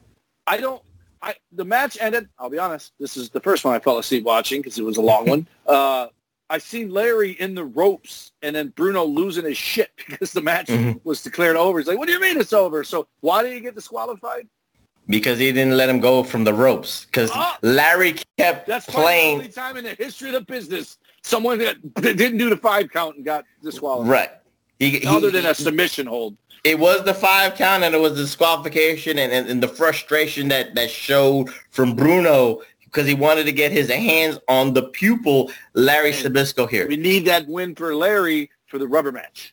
I don't. I the match ended. I'll be honest. This is the first one I fell asleep watching because it was a long one. Uh, I seen Larry in the ropes, and then Bruno losing his shit because the match Mhm. was declared over. He's like, "What do you mean it's over?" So why did he get disqualified? because he didn't let him go from the ropes because Ah! Larry kept That's probably the only time in the history of the business someone that, didn't do the five count and got disqualified. right. He, he- Other than a submission hold. it was the five count and it was disqualification and, and, and the frustration that, that showed from Bruno because he wanted to get his hands on the pupil Larry Zbyszko here. We need that win for Larry for the rubber match.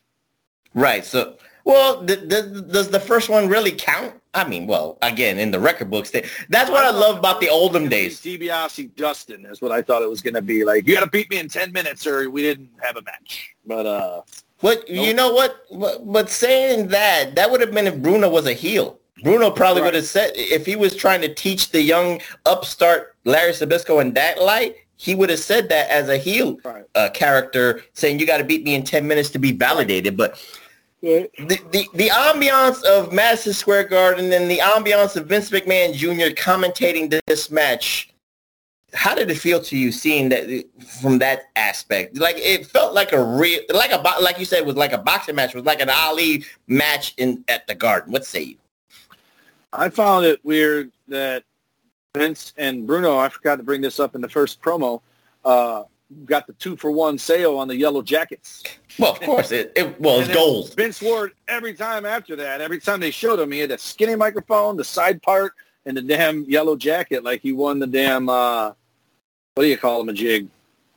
Right. So, well, th- th- does the first one really count? I mean, well, again, in the record books, they, that's what I love about the olden days. DiBiase Dustin is what I thought it was going to be. Like, you got to beat me in 10 minutes or we didn't have a match. But, uh, What you know what? But, but saying that, that would have been if Bruno was a heel. Bruno probably Right. would have said if he was trying to teach the young upstart Larry Zbyszko in that light, he would have said that as a heel Right. uh, character, saying you got to beat me in ten minutes to be validated. But the, the the ambiance of Madison Square Garden and the ambiance of Vince McMahon Jr. commentating this match. How did it feel to you seeing that from that aspect? Like it felt like a real, like a like you said, it was like a boxing match. It was like an Ali match in at the Garden. What say you? I found it weird that Vince and Bruno, I forgot to bring this up in the first promo, uh, got the two for one sale on the yellow jackets. Well, of course, it, it well, it's gold. Vince wore it every time after that. Every time they showed him, he had a skinny microphone, the side part, and the damn yellow jacket, like he won the damn uh, what do you call him a jig?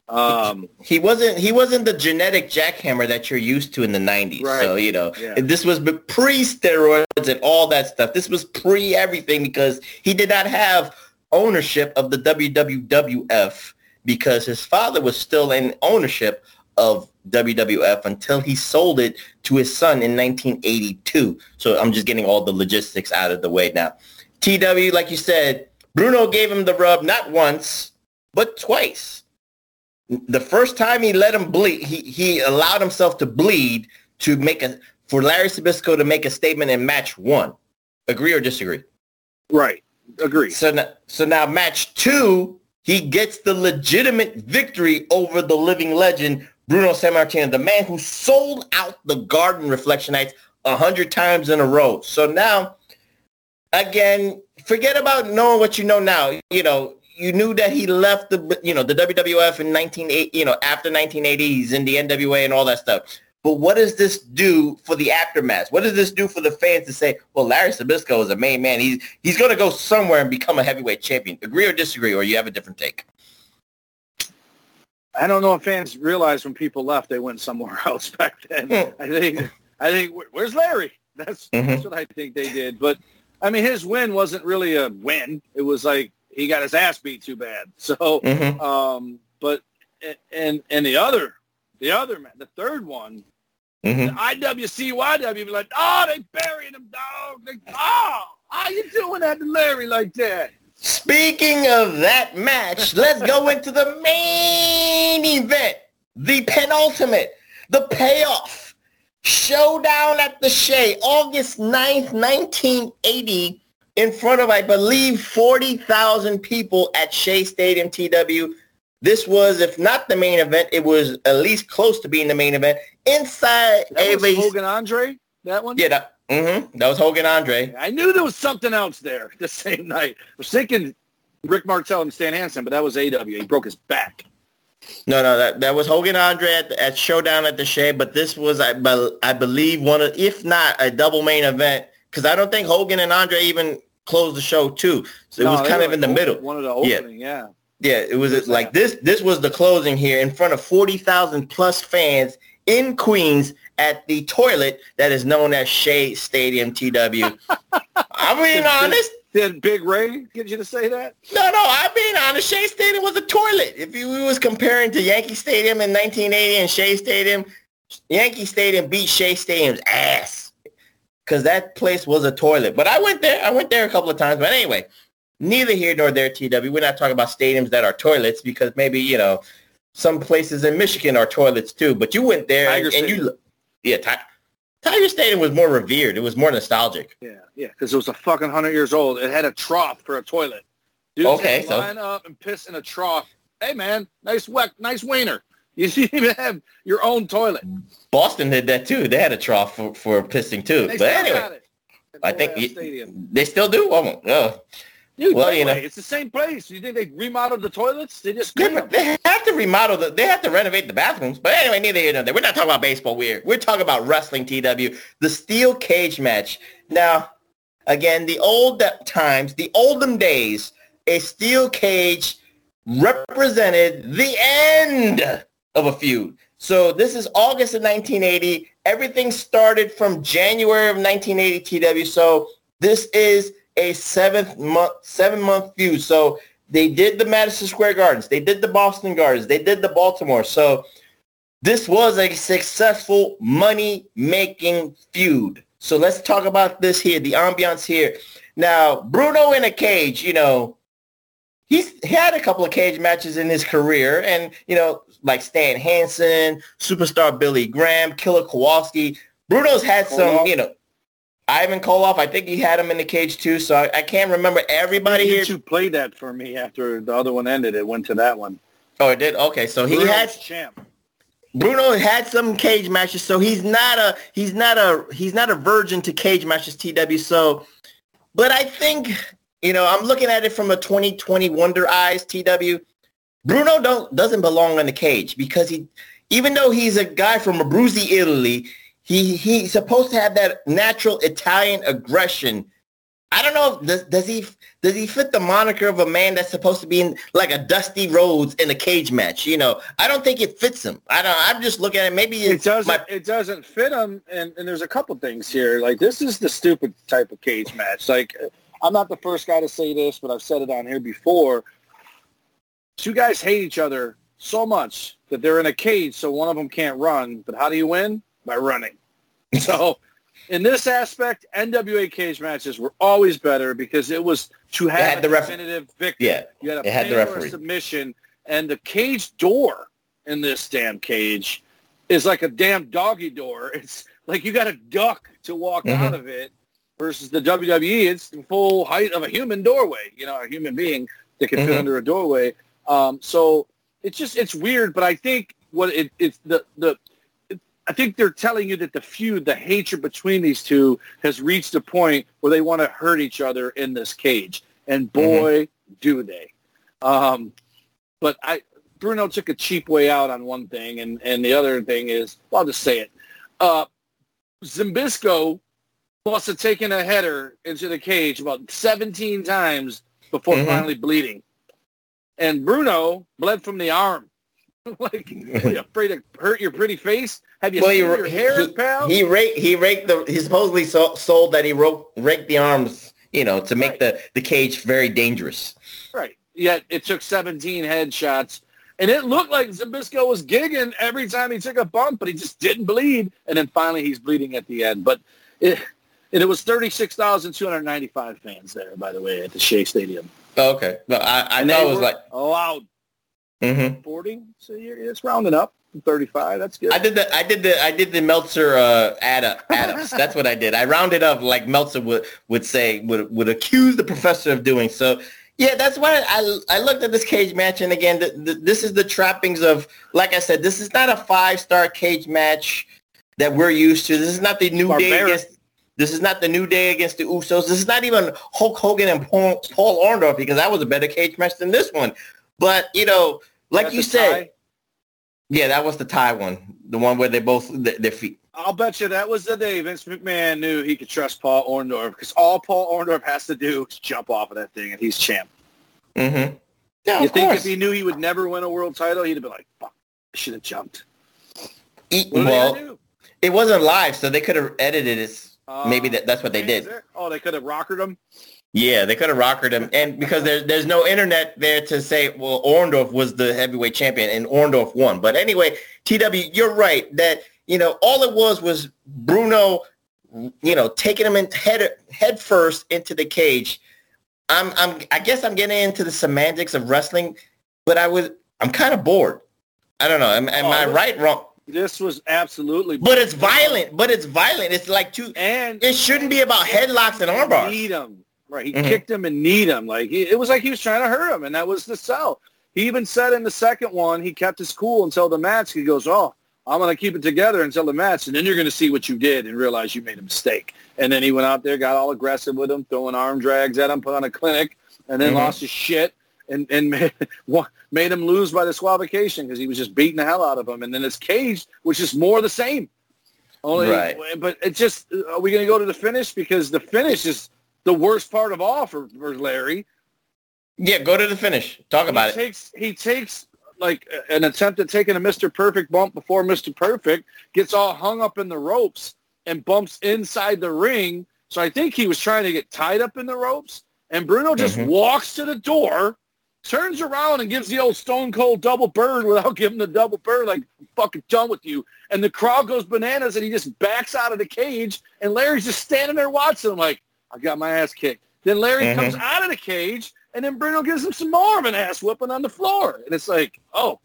Um, He wasn't he wasn't the genetic jackhammer that you're used to in the 90s. Right. So, you know, Yeah. this was pre-steroids and all that stuff. This was pre-everything because he did not have ownership of the WWF because his father was still in ownership of WWF until he sold it to his son in 1982. So I'm just getting all the logistics out of the way now. TW, like you said, Bruno gave him the rub not once, but twice the first time he let him bleed, he, he allowed himself to bleed to make a for Larry Zbyszko to make a statement in match one. Agree or disagree? right. Agree. So now, so now match two, he gets the legitimate victory over the living legend Bruno Sammartino, the man who sold out the Garden Reflectionites a hundred times in a row. So now, again, forget about knowing what you know now. You know, you knew that he left the, you know, the WWF in 1980, you know, after 1980s in the NWA and all that stuff. But what does this do for the aftermath? What does this do for the fans to say, well, Larry Zbyszko is a main man. He's he's going to go somewhere and become a heavyweight champion. Agree or disagree, or you have a different take? I don't know if fans realized when people left, they went somewhere else back then. Hmm. I think, I think, where's Larry? That's Mhm. that's what I think they did. But I mean, his win wasn't really a win. It was like he got his ass beat too bad. So, Mhm. um, but and and the other, the other man, the third one, Mhm. the IWCYW, be like, oh, they buried him, dog. They, oh, how you doing that to Larry like that? Speaking of that match, let's go into the main event, the penultimate, the payoff. Showdown at the Shea, August 9th, 1980, in front of, I believe, 40,000 people at Shea Stadium TW. This was, if not the main event, it was at least close to being the main event. Inside That was Hogan Andre. That one. Yeah, that, mm-hmm, that was Hogan Andre. I knew there was something else there the same night. I was thinking Rick Martel and Stan Hansen, but that was AW. He broke his back. No, no, that that was Hogan Andre at, at Showdown at the Shea, but this was I, I believe one of, if not a double main event, because I don't think Hogan and Andre even closed the show too. So it No, was kind of in the middle. One of the opening, yeah. Yeah, yeah it was like this. This was the closing here in front of forty thousand plus fans in Queens at the toilet that is known as Shea Stadium TW. I'm being honest. Did Big Ray get you to say that? No, no, I'm being honest. Shea Stadium was a toilet. If you we was comparing to Yankee Stadium in 1980 and Shea Stadium, Yankee Stadium beat Shea Stadium's ass because that place was a toilet. But I went there. I went there a couple of times. But anyway, neither here nor there, TW. We're not talking about stadiums that are toilets because maybe, you know, some places in Michigan are toilets too. But you went there Tiger and, and you, yeah, Ti- Tiger Stadium was more revered. It was more nostalgic. Yeah, yeah, because it was a fucking hundred years old. It had a trough for a toilet. Dudes Okay, so- line up and piss in a trough. Hey man, nice wet, nice wiener. You didn't even have your own toilet. Boston did that too. They had a trough for, for pissing too. They But anyway. I think you- they still do. Oh, oh. Dude, well, no you know. it's the same place. You think they remodeled the toilets? They just They, they have to remodel the, they have to renovate the bathrooms. But anyway, neither here nor there. We're not talking about baseball. We're, we're talking about wrestling, TW. The steel cage match. Now, again, the old times, the olden days, a steel cage represented the end of a feud. So this is August of 1980. Everything started from January of 1980 TW. So this is a seventh month, seven month feud. So they did the Madison Square Gardens. They did the Boston Gardens. They did the Baltimore. So this was a successful money making feud. So let's talk about this here, the ambiance here. Now, Bruno in a cage, you know, he's he had a couple of cage matches in his career and, you know, like Stan Hansen, superstar Billy Graham, Killer Kowalski. Bruno's had some, Koloff. you know, Ivan Koloff, I think he had him in the cage too. So I, I can't remember everybody here. two played that for me after the other one ended. It went to that one. Oh, it did? Okay, so he Bruno's had champ. Bruno had some cage matches, so he's not a he's not a he's not a virgin to cage matches, TW. So, but I think you know I'm looking at it from a 2020 Wonder Eyes, TW. Bruno don't doesn't belong in the cage because he, even though he's a guy from Abruzzi, Italy, he he's supposed to have that natural Italian aggression. I don't know. If, does, does he does he fit the moniker of a man that's supposed to be in like a Dusty Rhodes in a cage match? You know, I don't think it fits him. I don't. I'm just looking at it. Maybe It doesn't. my- it doesn't fit him, and, and there's a couple things here. Like this is the stupid type of cage match. Like I'm not the first guy to say this, but I've said it on here before. Two guys hate each other so much that they're in a cage, so one of them can't run. But how do you win? By running. So, in this aspect, NWA cage matches were always better because it was to have had the ref- definitive victory. Yeah, you had a it had the referee. submission, and the cage door in this damn cage is like a damn doggy door. It's like you got to duck to walk Mhm. out of it. Versus the WWE, it's the full height of a human doorway. You know, a human being that can fit Mhm. under a doorway. Um, so it's just it's weird, but I think what it it's the the it, I think they're telling you that the feud, the hatred between these two, has reached a point where they want to hurt each other in this cage, and boy, do they. Um, but I Bruno took a cheap way out on one thing, and and the other thing is, well, I'll just say it. Uh, Zimbisco must have taken a header into the cage about 17 times before Mhm. finally bleeding. And Bruno bled from the arm. like, are you afraid to hurt your pretty face? Have you Well, seen he, your hair, he, pal? he raked he raked the he supposedly sold that he ro- raked the arms, you know, to make Right. the the cage very dangerous. Right. Yet it took 17 headshots. And it looked like Zbyszko was gigging every time he took a bump, but he just didn't bleed. And then finally he's bleeding at the end. But it, and it was 36,295 fans there, by the way, at the Shea Stadium. Oh, okay, but I I know it was like allowed hmm 40. So you're, it's rounding up from 35. That's good. I did the I did the I did the Meltzer uh, add up add ups. That's what I did. I rounded up like Meltzer would would say would would accuse the professor of doing. So yeah, that's why I I looked at this cage match and again th th this is the trappings of like I said this is not a five star cage match that we're used to. This is not the new day against. This is not the new day against the Usos. This is not even Hulk Hogan and Paul, Paul Orndorff because that was a better cage match than this one. But you know, like That's you said, tie. yeah, that was the tie one, the one where they both th- their feet. I'll bet you that was the day Vince McMahon knew he could trust Paul Orndorff because all Paul Orndorff has to do is jump off of that thing and he's champ. Mm-hmm. Yeah, you think course. if he knew he would never win a world title, he'd have been like, fuck, I should have jumped. Well, it wasn't live, so they could have edited it. Uh, Maybe that, that's what they did. Oh, they could have rockered him. Yeah, they could have rockered him, and because there's there's no internet there to say, well, Orndorff was the heavyweight champion and Orndorff won. But anyway, TW, you're right that you know all it was was Bruno, you know, taking him in head head first into the cage. I'm I'm I guess I'm getting into the semantics of wrestling, but I was I'm kind of bored. I don't know. Am, am Oh, I right? Wrong? This was absolutely. But it's violent. But it's violent. It's like two. and It shouldn't be about headlocks and armbars. Need him. Right. He Mhm. kicked him and need him. Like he, it was like he was trying to hurt him, and that was the sell. He even said in the second one, he kept his cool until the match. He goes, "Oh, I'm going to keep it together until the match, and then you're going to see what you did and realize you made a mistake." And then he went out there, got all aggressive with him, throwing arm drags at him, put on a clinic, and then Mhm. lost his shit and and made, made him lose by disqualification because he was just beating the hell out of him. And then his cage was just more the same. Only, Right. but it just are we going to go to the finish because the finish is the worst part of all for, for Larry. Yeah, go to the finish. Talk about he it. takes he takes like an attempt at taking a Mr. Perfect bump before Mr. Perfect gets all hung up in the ropes and bumps inside the ring. So I think he was trying to get tied up in the ropes, and Bruno just Mhm. walks to the door, turns around and gives the old Stone Cold double bird without giving the double bird, like I'm fucking done with you. And the crowd goes bananas, and he just backs out of the cage, and Larry's just standing there watching him like, I got my ass kicked. Then Larry Mhm. comes out of the cage, and then Bruno gives him some more of an ass whooping on the floor. And it's like, oh.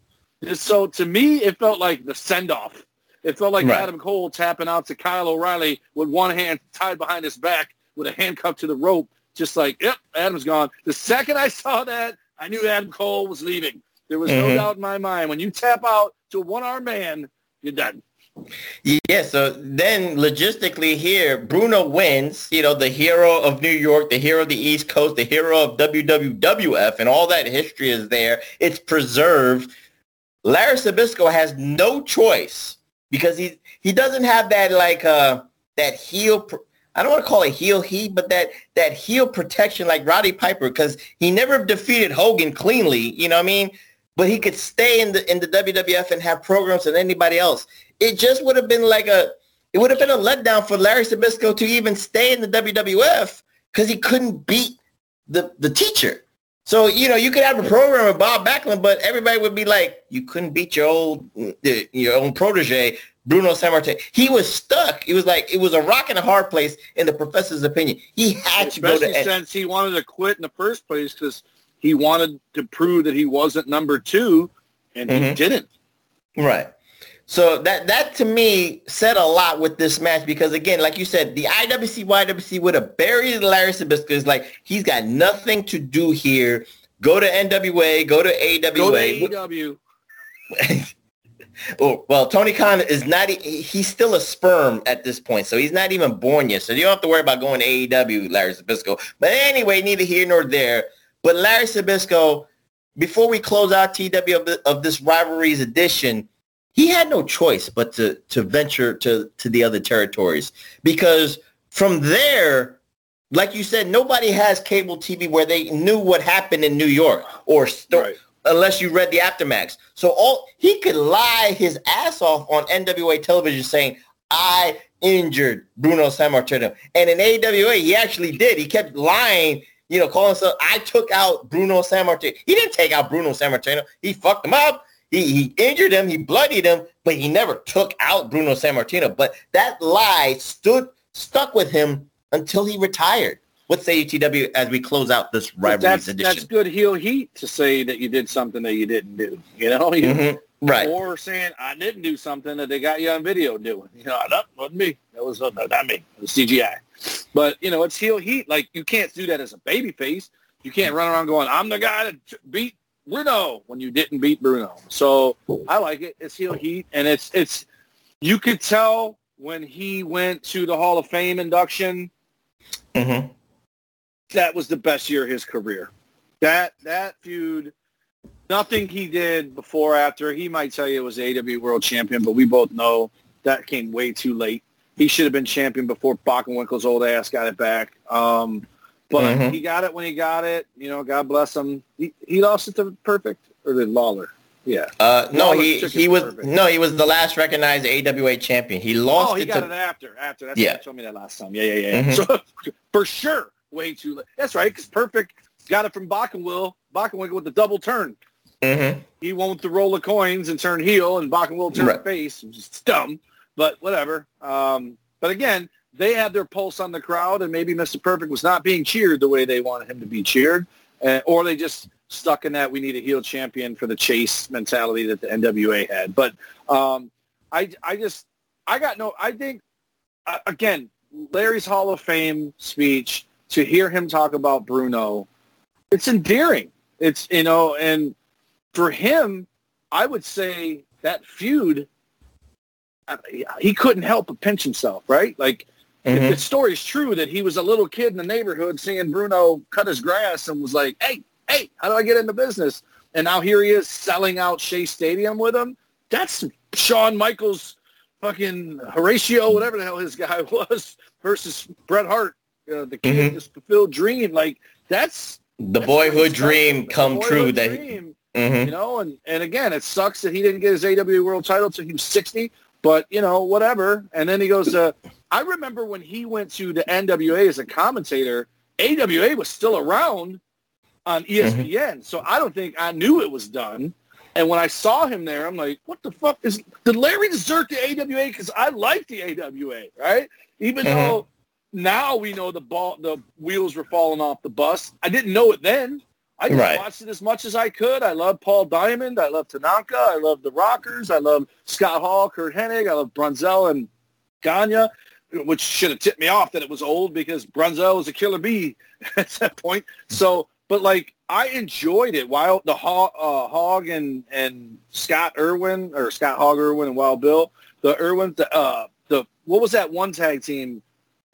So to me, it felt like the send-off. It felt like Right. Adam Cole tapping out to Kyle O'Reilly with one hand tied behind his back with a handcuff to the rope, just like, yep, Adam's gone. The second I saw that, I knew Adam Cole was leaving. There was no Mhm. doubt in my mind. When you tap out to a one-armed man, you're done. Yeah, so then logistically here, Bruno wins, you know, the hero of New York, the hero of the East Coast, the hero of WWF, and all that history is there. It's preserved. Larry Zbyszko has no choice because he he doesn't have that like uh that heel pr- I don't want to call it heel heat, but that that heel protection like Roddy Piper because he never defeated Hogan cleanly, you know what I mean? But he could stay in the in the WWF and have programs than anybody else. It just would have been like a it would have been a letdown for Larry Zbyszko to even stay in the WWF because he couldn't beat the the teacher. So you know you could have a program with Bob Backlund, but everybody would be like, you couldn't beat your old uh, your own protege Bruno Sammartino. He was stuck. It was like it was a rock and a hard place in the professor's opinion. He had to go Especially to since he wanted to quit in the first place because he wanted to prove that he wasn't number two, and he Mhm. didn't. Right. So that that to me said a lot with this match because again, like you said, the IWC YWC would have buried Larry Zbyszko. It's like he's got nothing to do here. Go to NWA, go to AWA. Go to AEW. Well, Tony Khan is not, he's still a sperm at this point, so he's not even born yet. So you don't have to worry about going to AEW, Larry Zbyszko. But anyway, neither here nor there. But Larry Zbyszko, before we close out TW of, the, of this rivalries edition, he had no choice but to, to venture to, to the other territories because from there, like you said, nobody has cable TV where they knew what happened in New York or sto- Right. Unless you read the aftermaths. So all he could lie his ass off on NWA television saying, I injured Bruno Sammartino. And in AWA, he actually did. He kept lying, you know, calling himself, I took out Bruno Sammartino. He didn't take out Bruno Sammartino. He fucked him up. He, he injured him. He bloodied him, but he never took out Bruno Sammartino. But that lie stood, stuck with him until he retired. What say you, TW, as we close out this But rivalries that's edition? that's good heel heat to say that you did something that you didn't do. You know, You- Mhm. Right. or saying I didn't do something that they got you on video doing. You know, that wasn't me. That was uh, not me. It was CGI. But you know, it's heel heat. Like you can't do that as a baby face. You can't run around going, "I'm the guy that beat Bruno" when you didn't beat Bruno. So I like it. It's heel heat, and it's it's. You could tell when he went to the Hall of Fame induction hmm that was the best year of his career. That that feud, nothing he did before after. He might tell you it was AW World Champion, but we both know that came way too late. He should have been champion before Bockwinkel's old ass got it back. Um, but Mhm. he got it when he got it. You know, God bless him. He, he lost it to Perfect or did Lawler? Yeah. Uh, no, he he was perfect. no, he was the last recognized AWA champion. He lost oh, he it got to it after. After that's Yeah. told me that last time. Yeah, yeah, yeah. Mhm. So for sure, way too late. That's right, because Perfect got it from Bockenwill. Bockwinkel with the double turn. Mhm. He won with the roll of coins and turn heel, and Bockenwill turned Right. face. It's dumb, but whatever. Um, but again, they had their pulse on the crowd, and maybe Mr. Perfect was not being cheered the way they wanted him to be cheered, uh, or they just stuck in that we need a heel champion for the chase mentality that the NWA had. But um, I, I just, I got no, I think, uh, again, Larry's Hall of Fame speech, to hear him talk about Bruno, it's endearing. It's, you know, and for him, I would say that feud, uh, he couldn't help but pinch himself, right? Like, Mhm. if the story's true that he was a little kid in the neighborhood seeing Bruno cut his grass and was like, hey, hey, how do I get into business? And now here he is selling out Shea Stadium with him. That's Shawn Michaels fucking Horatio, whatever the hell his guy was, versus Bret Hart, uh, the kid, Mhm. this fulfilled dream. Like, that's The that's boyhood dream come boyhood true. That dream, Mhm. you know, and, and again, it sucks that he didn't get his AW World title until he was 60, but, you know, whatever. And then he goes to, I remember when he went to the NWA as a commentator, AWA was still around on ESPN, so I don't think I knew it was done. And when I saw him there, I'm like, what the fuck is, did Larry desert the AWA? Because I like the AWA, right? Even Mhm. though now we know the ball, the wheels were falling off the bus. I didn't know it then. I just Right. watched it as much as I could. I love Paul Diamond. I love Tanaka. I love the Rockers. I love Scott Hall, Curt Hennig. I love Brunzell and Gagne, which should have tipped me off that it was old because Brunzell was a killer bee at that point. So, but like I enjoyed it. While the Hog, uh, Hog and and Scott Irwin or Scott Hog Irwin and Wild Bill, the Irwin, the uh, the what was that one tag team?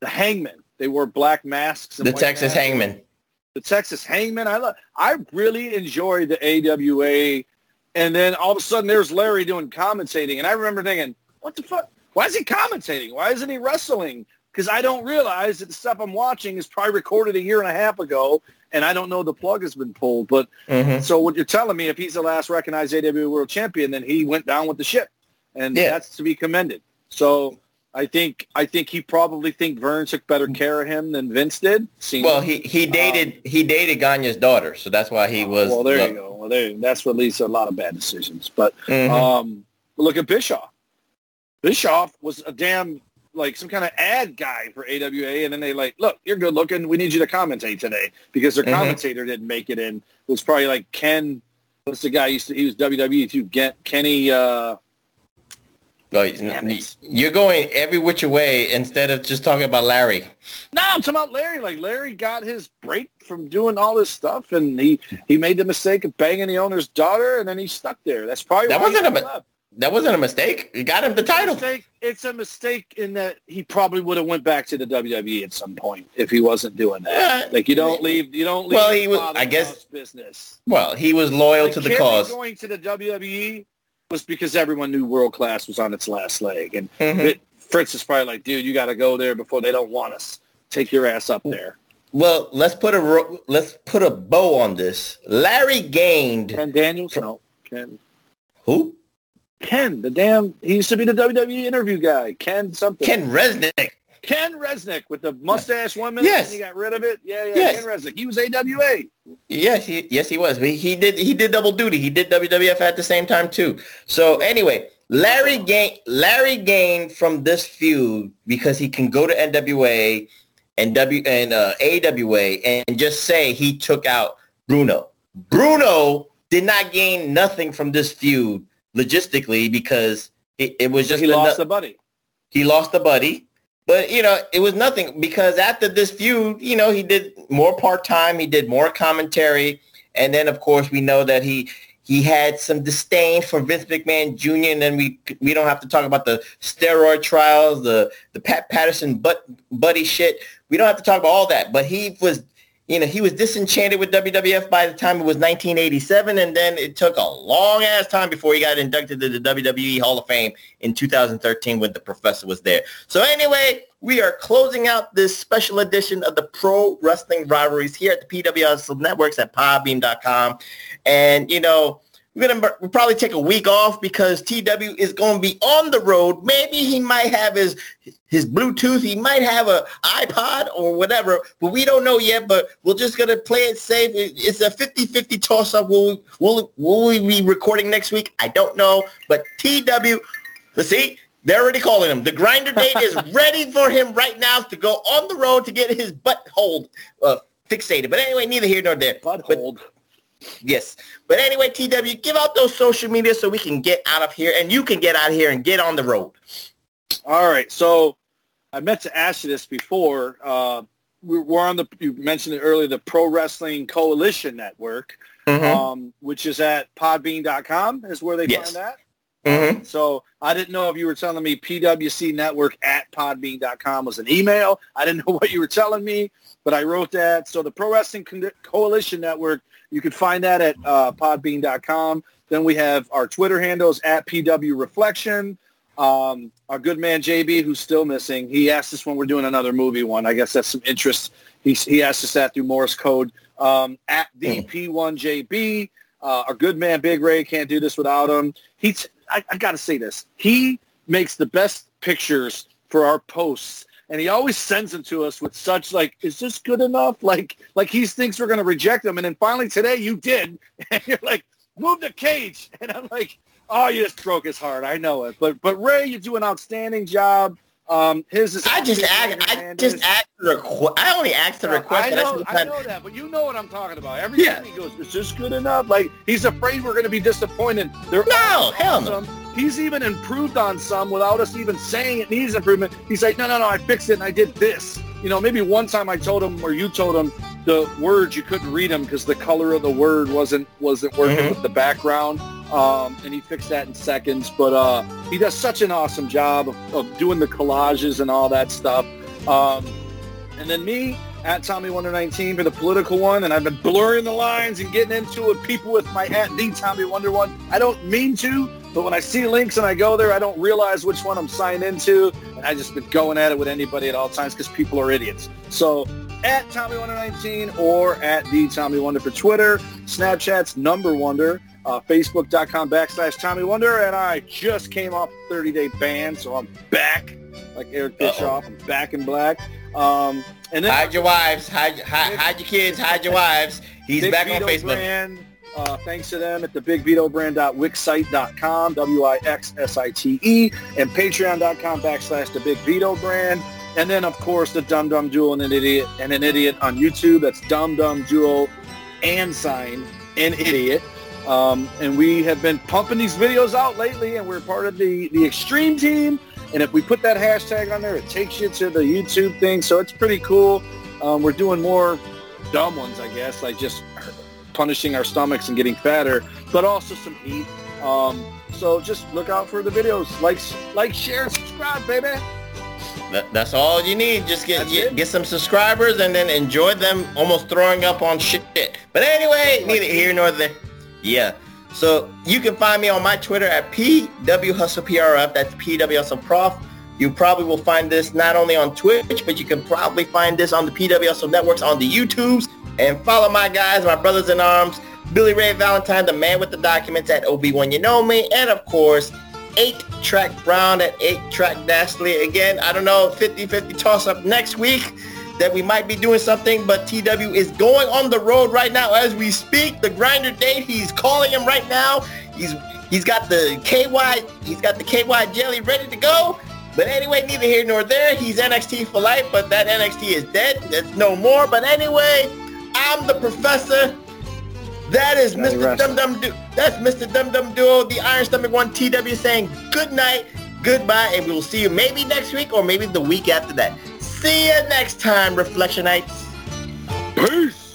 The Hangman. They wore black masks. And the Texas masks. Hangman. The Texas Hangman. I love. I really enjoyed the AWA, and then all of a sudden there's Larry doing commentating, and I remember thinking, "What the fuck? Why is he commentating? Why isn't he wrestling?" Because I don't realize that the stuff I'm watching is probably recorded a year and a half ago, and I don't know the plug has been pulled. But Mhm. so what you're telling me, if he's the last recognized AWA World Champion, then he went down with the ship, and Yeah. that's to be commended. So I think I think he probably think Verne took better care of him than Vince did. Well, he he dated he dated Gagne's daughter, so that's why he was. well, there look- you go. Well, there that's what leads to a lot of bad decisions. But Mhm. um, look at Bischoff. Bischoff was a damn like some kind of ad guy for AWA, and then they like, look, you're good looking. We need you to commentate today because their Mhm. commentator didn't make it in. It was probably like Ken. What's the guy? Used to, he was WWE too. Get Kenny. Uh, Well, Damn you're going every which way instead of just talking about Larry. No, I'm talking about Larry. Like Larry got his break from doing all this stuff, and he he made the mistake of banging the owner's daughter, and then he stuck there. That's probably That why wasn't a got mi- That wasn't a mistake. It got him the title. Mistake, it's a mistake in that he probably would have went back to the WWE at some point if he wasn't doing that. Yeah. Like you don't leave, you don't leave. Well, he was- I guess- business. Well, he was loyal Like, to the cause. Going to the WWE was because everyone knew World Class was on its last leg, and Mhm. it- Fritz is probably like, dude, you got to go there before they don't want us. Take your ass up there. Well, let's put a ro- let's put a bow on this. Larry gained Ken Daniels, no, Ken. who? Ken, the damn, he used to be the WWE interview guy. Ken something. Ken Resnick. Ken Resnick with the mustache one minute Yes. and he got rid of it. Yeah, yeah, Yes. Ken Resnick. He was AWA. Yes, he yes he was. He, he did he did double duty. He did WWF at the same time too. So anyway, Larry gained Larry gained from this feud because he can go to NWA and W and uh, AWA and just say he took out Bruno. Bruno did not gain nothing from this feud logistically because it, it was just he lost a buddy. he lost a buddy. But, you know, it was nothing because after this feud, you know, he did more part-time. He did more commentary. And then, of course, we know that he he had some disdain for Vince McMahon Jr. And then we we don't have to talk about the steroid trials, the, the Pat Patterson butt, buddy shit. We don't have to talk about all that. But he was, you know, he was disenchanted with WWF by the time it was 1987. And then it took a long-ass time before he got inducted to the WWE Hall of Fame in 2013 when the professor was there. So anyway, we are closing out this special edition of the Pro Wrestling Rivalries here at the PWS Networks at podbean.com. And, you know, we're to we'll probably take a week off because TW is going to be on the road. Maybe he might have his his Bluetooth. He might have a iPod or whatever, but we don't know yet. But we're just going to play it safe. It's a 50-50 toss-up. Will, will, will we be recording next week? I don't know. But TW, let's see. They're already calling him. The grinder date is ready for him right now to go on the road to get his butt hold uh, fixated. But anyway, neither here nor there. Butt But- hold. Yes. But anyway, TW, give out those social media so we can get out of here and you can get out of here and get on the road. All right. So I meant to ask you this before. Uh, we- we're on the, you mentioned it earlier, the Pro Wrestling Coalition Network, Mhm. um, which is at podbean.com is where they Yes. find that. Mhm. So I didn't know if you were telling me PWC Network at podbean.com was an email. I didn't know what you were telling me, but I wrote that. So the Pro Wrestling Coalition Network, you can find that at uh, podbean.com. Then we have our Twitter handles at PW Reflection. Um, our good man JB, who's still missing, he asked us when we're doing another movie one. I guess that's some interest. He, he asked us that through Morse code um, at the P1JB. Uh, our good man Big Ray can't do this without him. He's I, I got to say this. He makes the best pictures for our posts, and he always sends them to us with such like, "Is this good enough?" Like like he thinks we're going to reject them, and then finally today you did, and you're like, "Move the cage," and I'm like, "Oh, you just broke his heart. I know it." But but Ray, you do an outstanding job. Um, his is I just asked, I just asked the request. I only asked the request. I know, said, I know that, but you know what I'm talking about. Every Yeah. time he goes, "Is this good enough?" Like he's afraid we're going to be disappointed. They're No, hell no. He's even improved on some without us even saying it needs improvement. He's like, "No, no, no, I fixed it and I did this." You know, maybe one time I told him or you told him the words you couldn't read them because the color of the word wasn't wasn't working Mhm. with the background. Um, and he fixed that in seconds. But uh, he does such an awesome job of, of doing the collages and all that stuff. Um, and then me at Tommy Wonder 19 for the political one, and I've been blurring the lines and getting into it people with my at the Tommy Wonder one. I don't mean to, but when I see links and I go there, I don't realize which one I'm signed into, and I just been going at it with anybody at all times because people are idiots. So at Tommy Wonder 19 or at the Tommy Wonder for Twitter, Snapchat's Number Wonder, uh, Facebook.com backslash Tommy Wonder, and I just came off a 30-day ban, so I'm back like Eric Bischoff. I'm back in black. Um, and then Hide your wives, hide, hide, hide your kids, hide your wives. He's Big back Vito on Facebook. Brand, uh, thanks to them at the bigvitobrand.wixsite.com, W-I-X-S-I-T-E, and patreon.com backslash the Big Vito Brand. And then, of course, the Dum Dum Duo and an Idiot and an Idiot on YouTube. That's Dum Dum Duo and sign an Idiot. Um, and we have been pumping these videos out lately, and we're part of the, the Extreme team. And if we put that hashtag on there, it takes you to the YouTube thing. So it's pretty cool. Um, we're doing more dumb ones, I guess, like just punishing our stomachs and getting fatter, but also some heat. Um, so just look out for the videos. Like, like, share, and subscribe, baby. That, that's all you need. Just get get, get some subscribers and then enjoy them almost throwing up on shit. But anyway, neither here nor there. Yeah. So you can find me on my Twitter at PWHustlePRF. That's PWHustleProf. You probably will find this not only on Twitch, but you can probably find this on the PW networks on the YouTubes. And follow my guys, my brothers in arms, Billy Ray Valentine, the man with the documents at OB1 You Know Me, and of course, 8-Track Brown at 8-Track Dashley. Again, I don't know, 50-50 toss-up next week that we might be doing something, but TW is going on the road right now as we speak. The grinder date, he's calling him right now. He's he's got the KY, he's got the KY jelly ready to go. But anyway, neither here nor there. He's NXT for life, but that NXT is dead. There's no more. But anyway, I'm the professor. That is Johnny Mr. Dum Dum Du- That's Mr. Dum Dum Duo, the Iron Stomach One TW saying good night, goodbye, and we will see you maybe next week or maybe the week after that. See you next time, Reflectionites. Peace.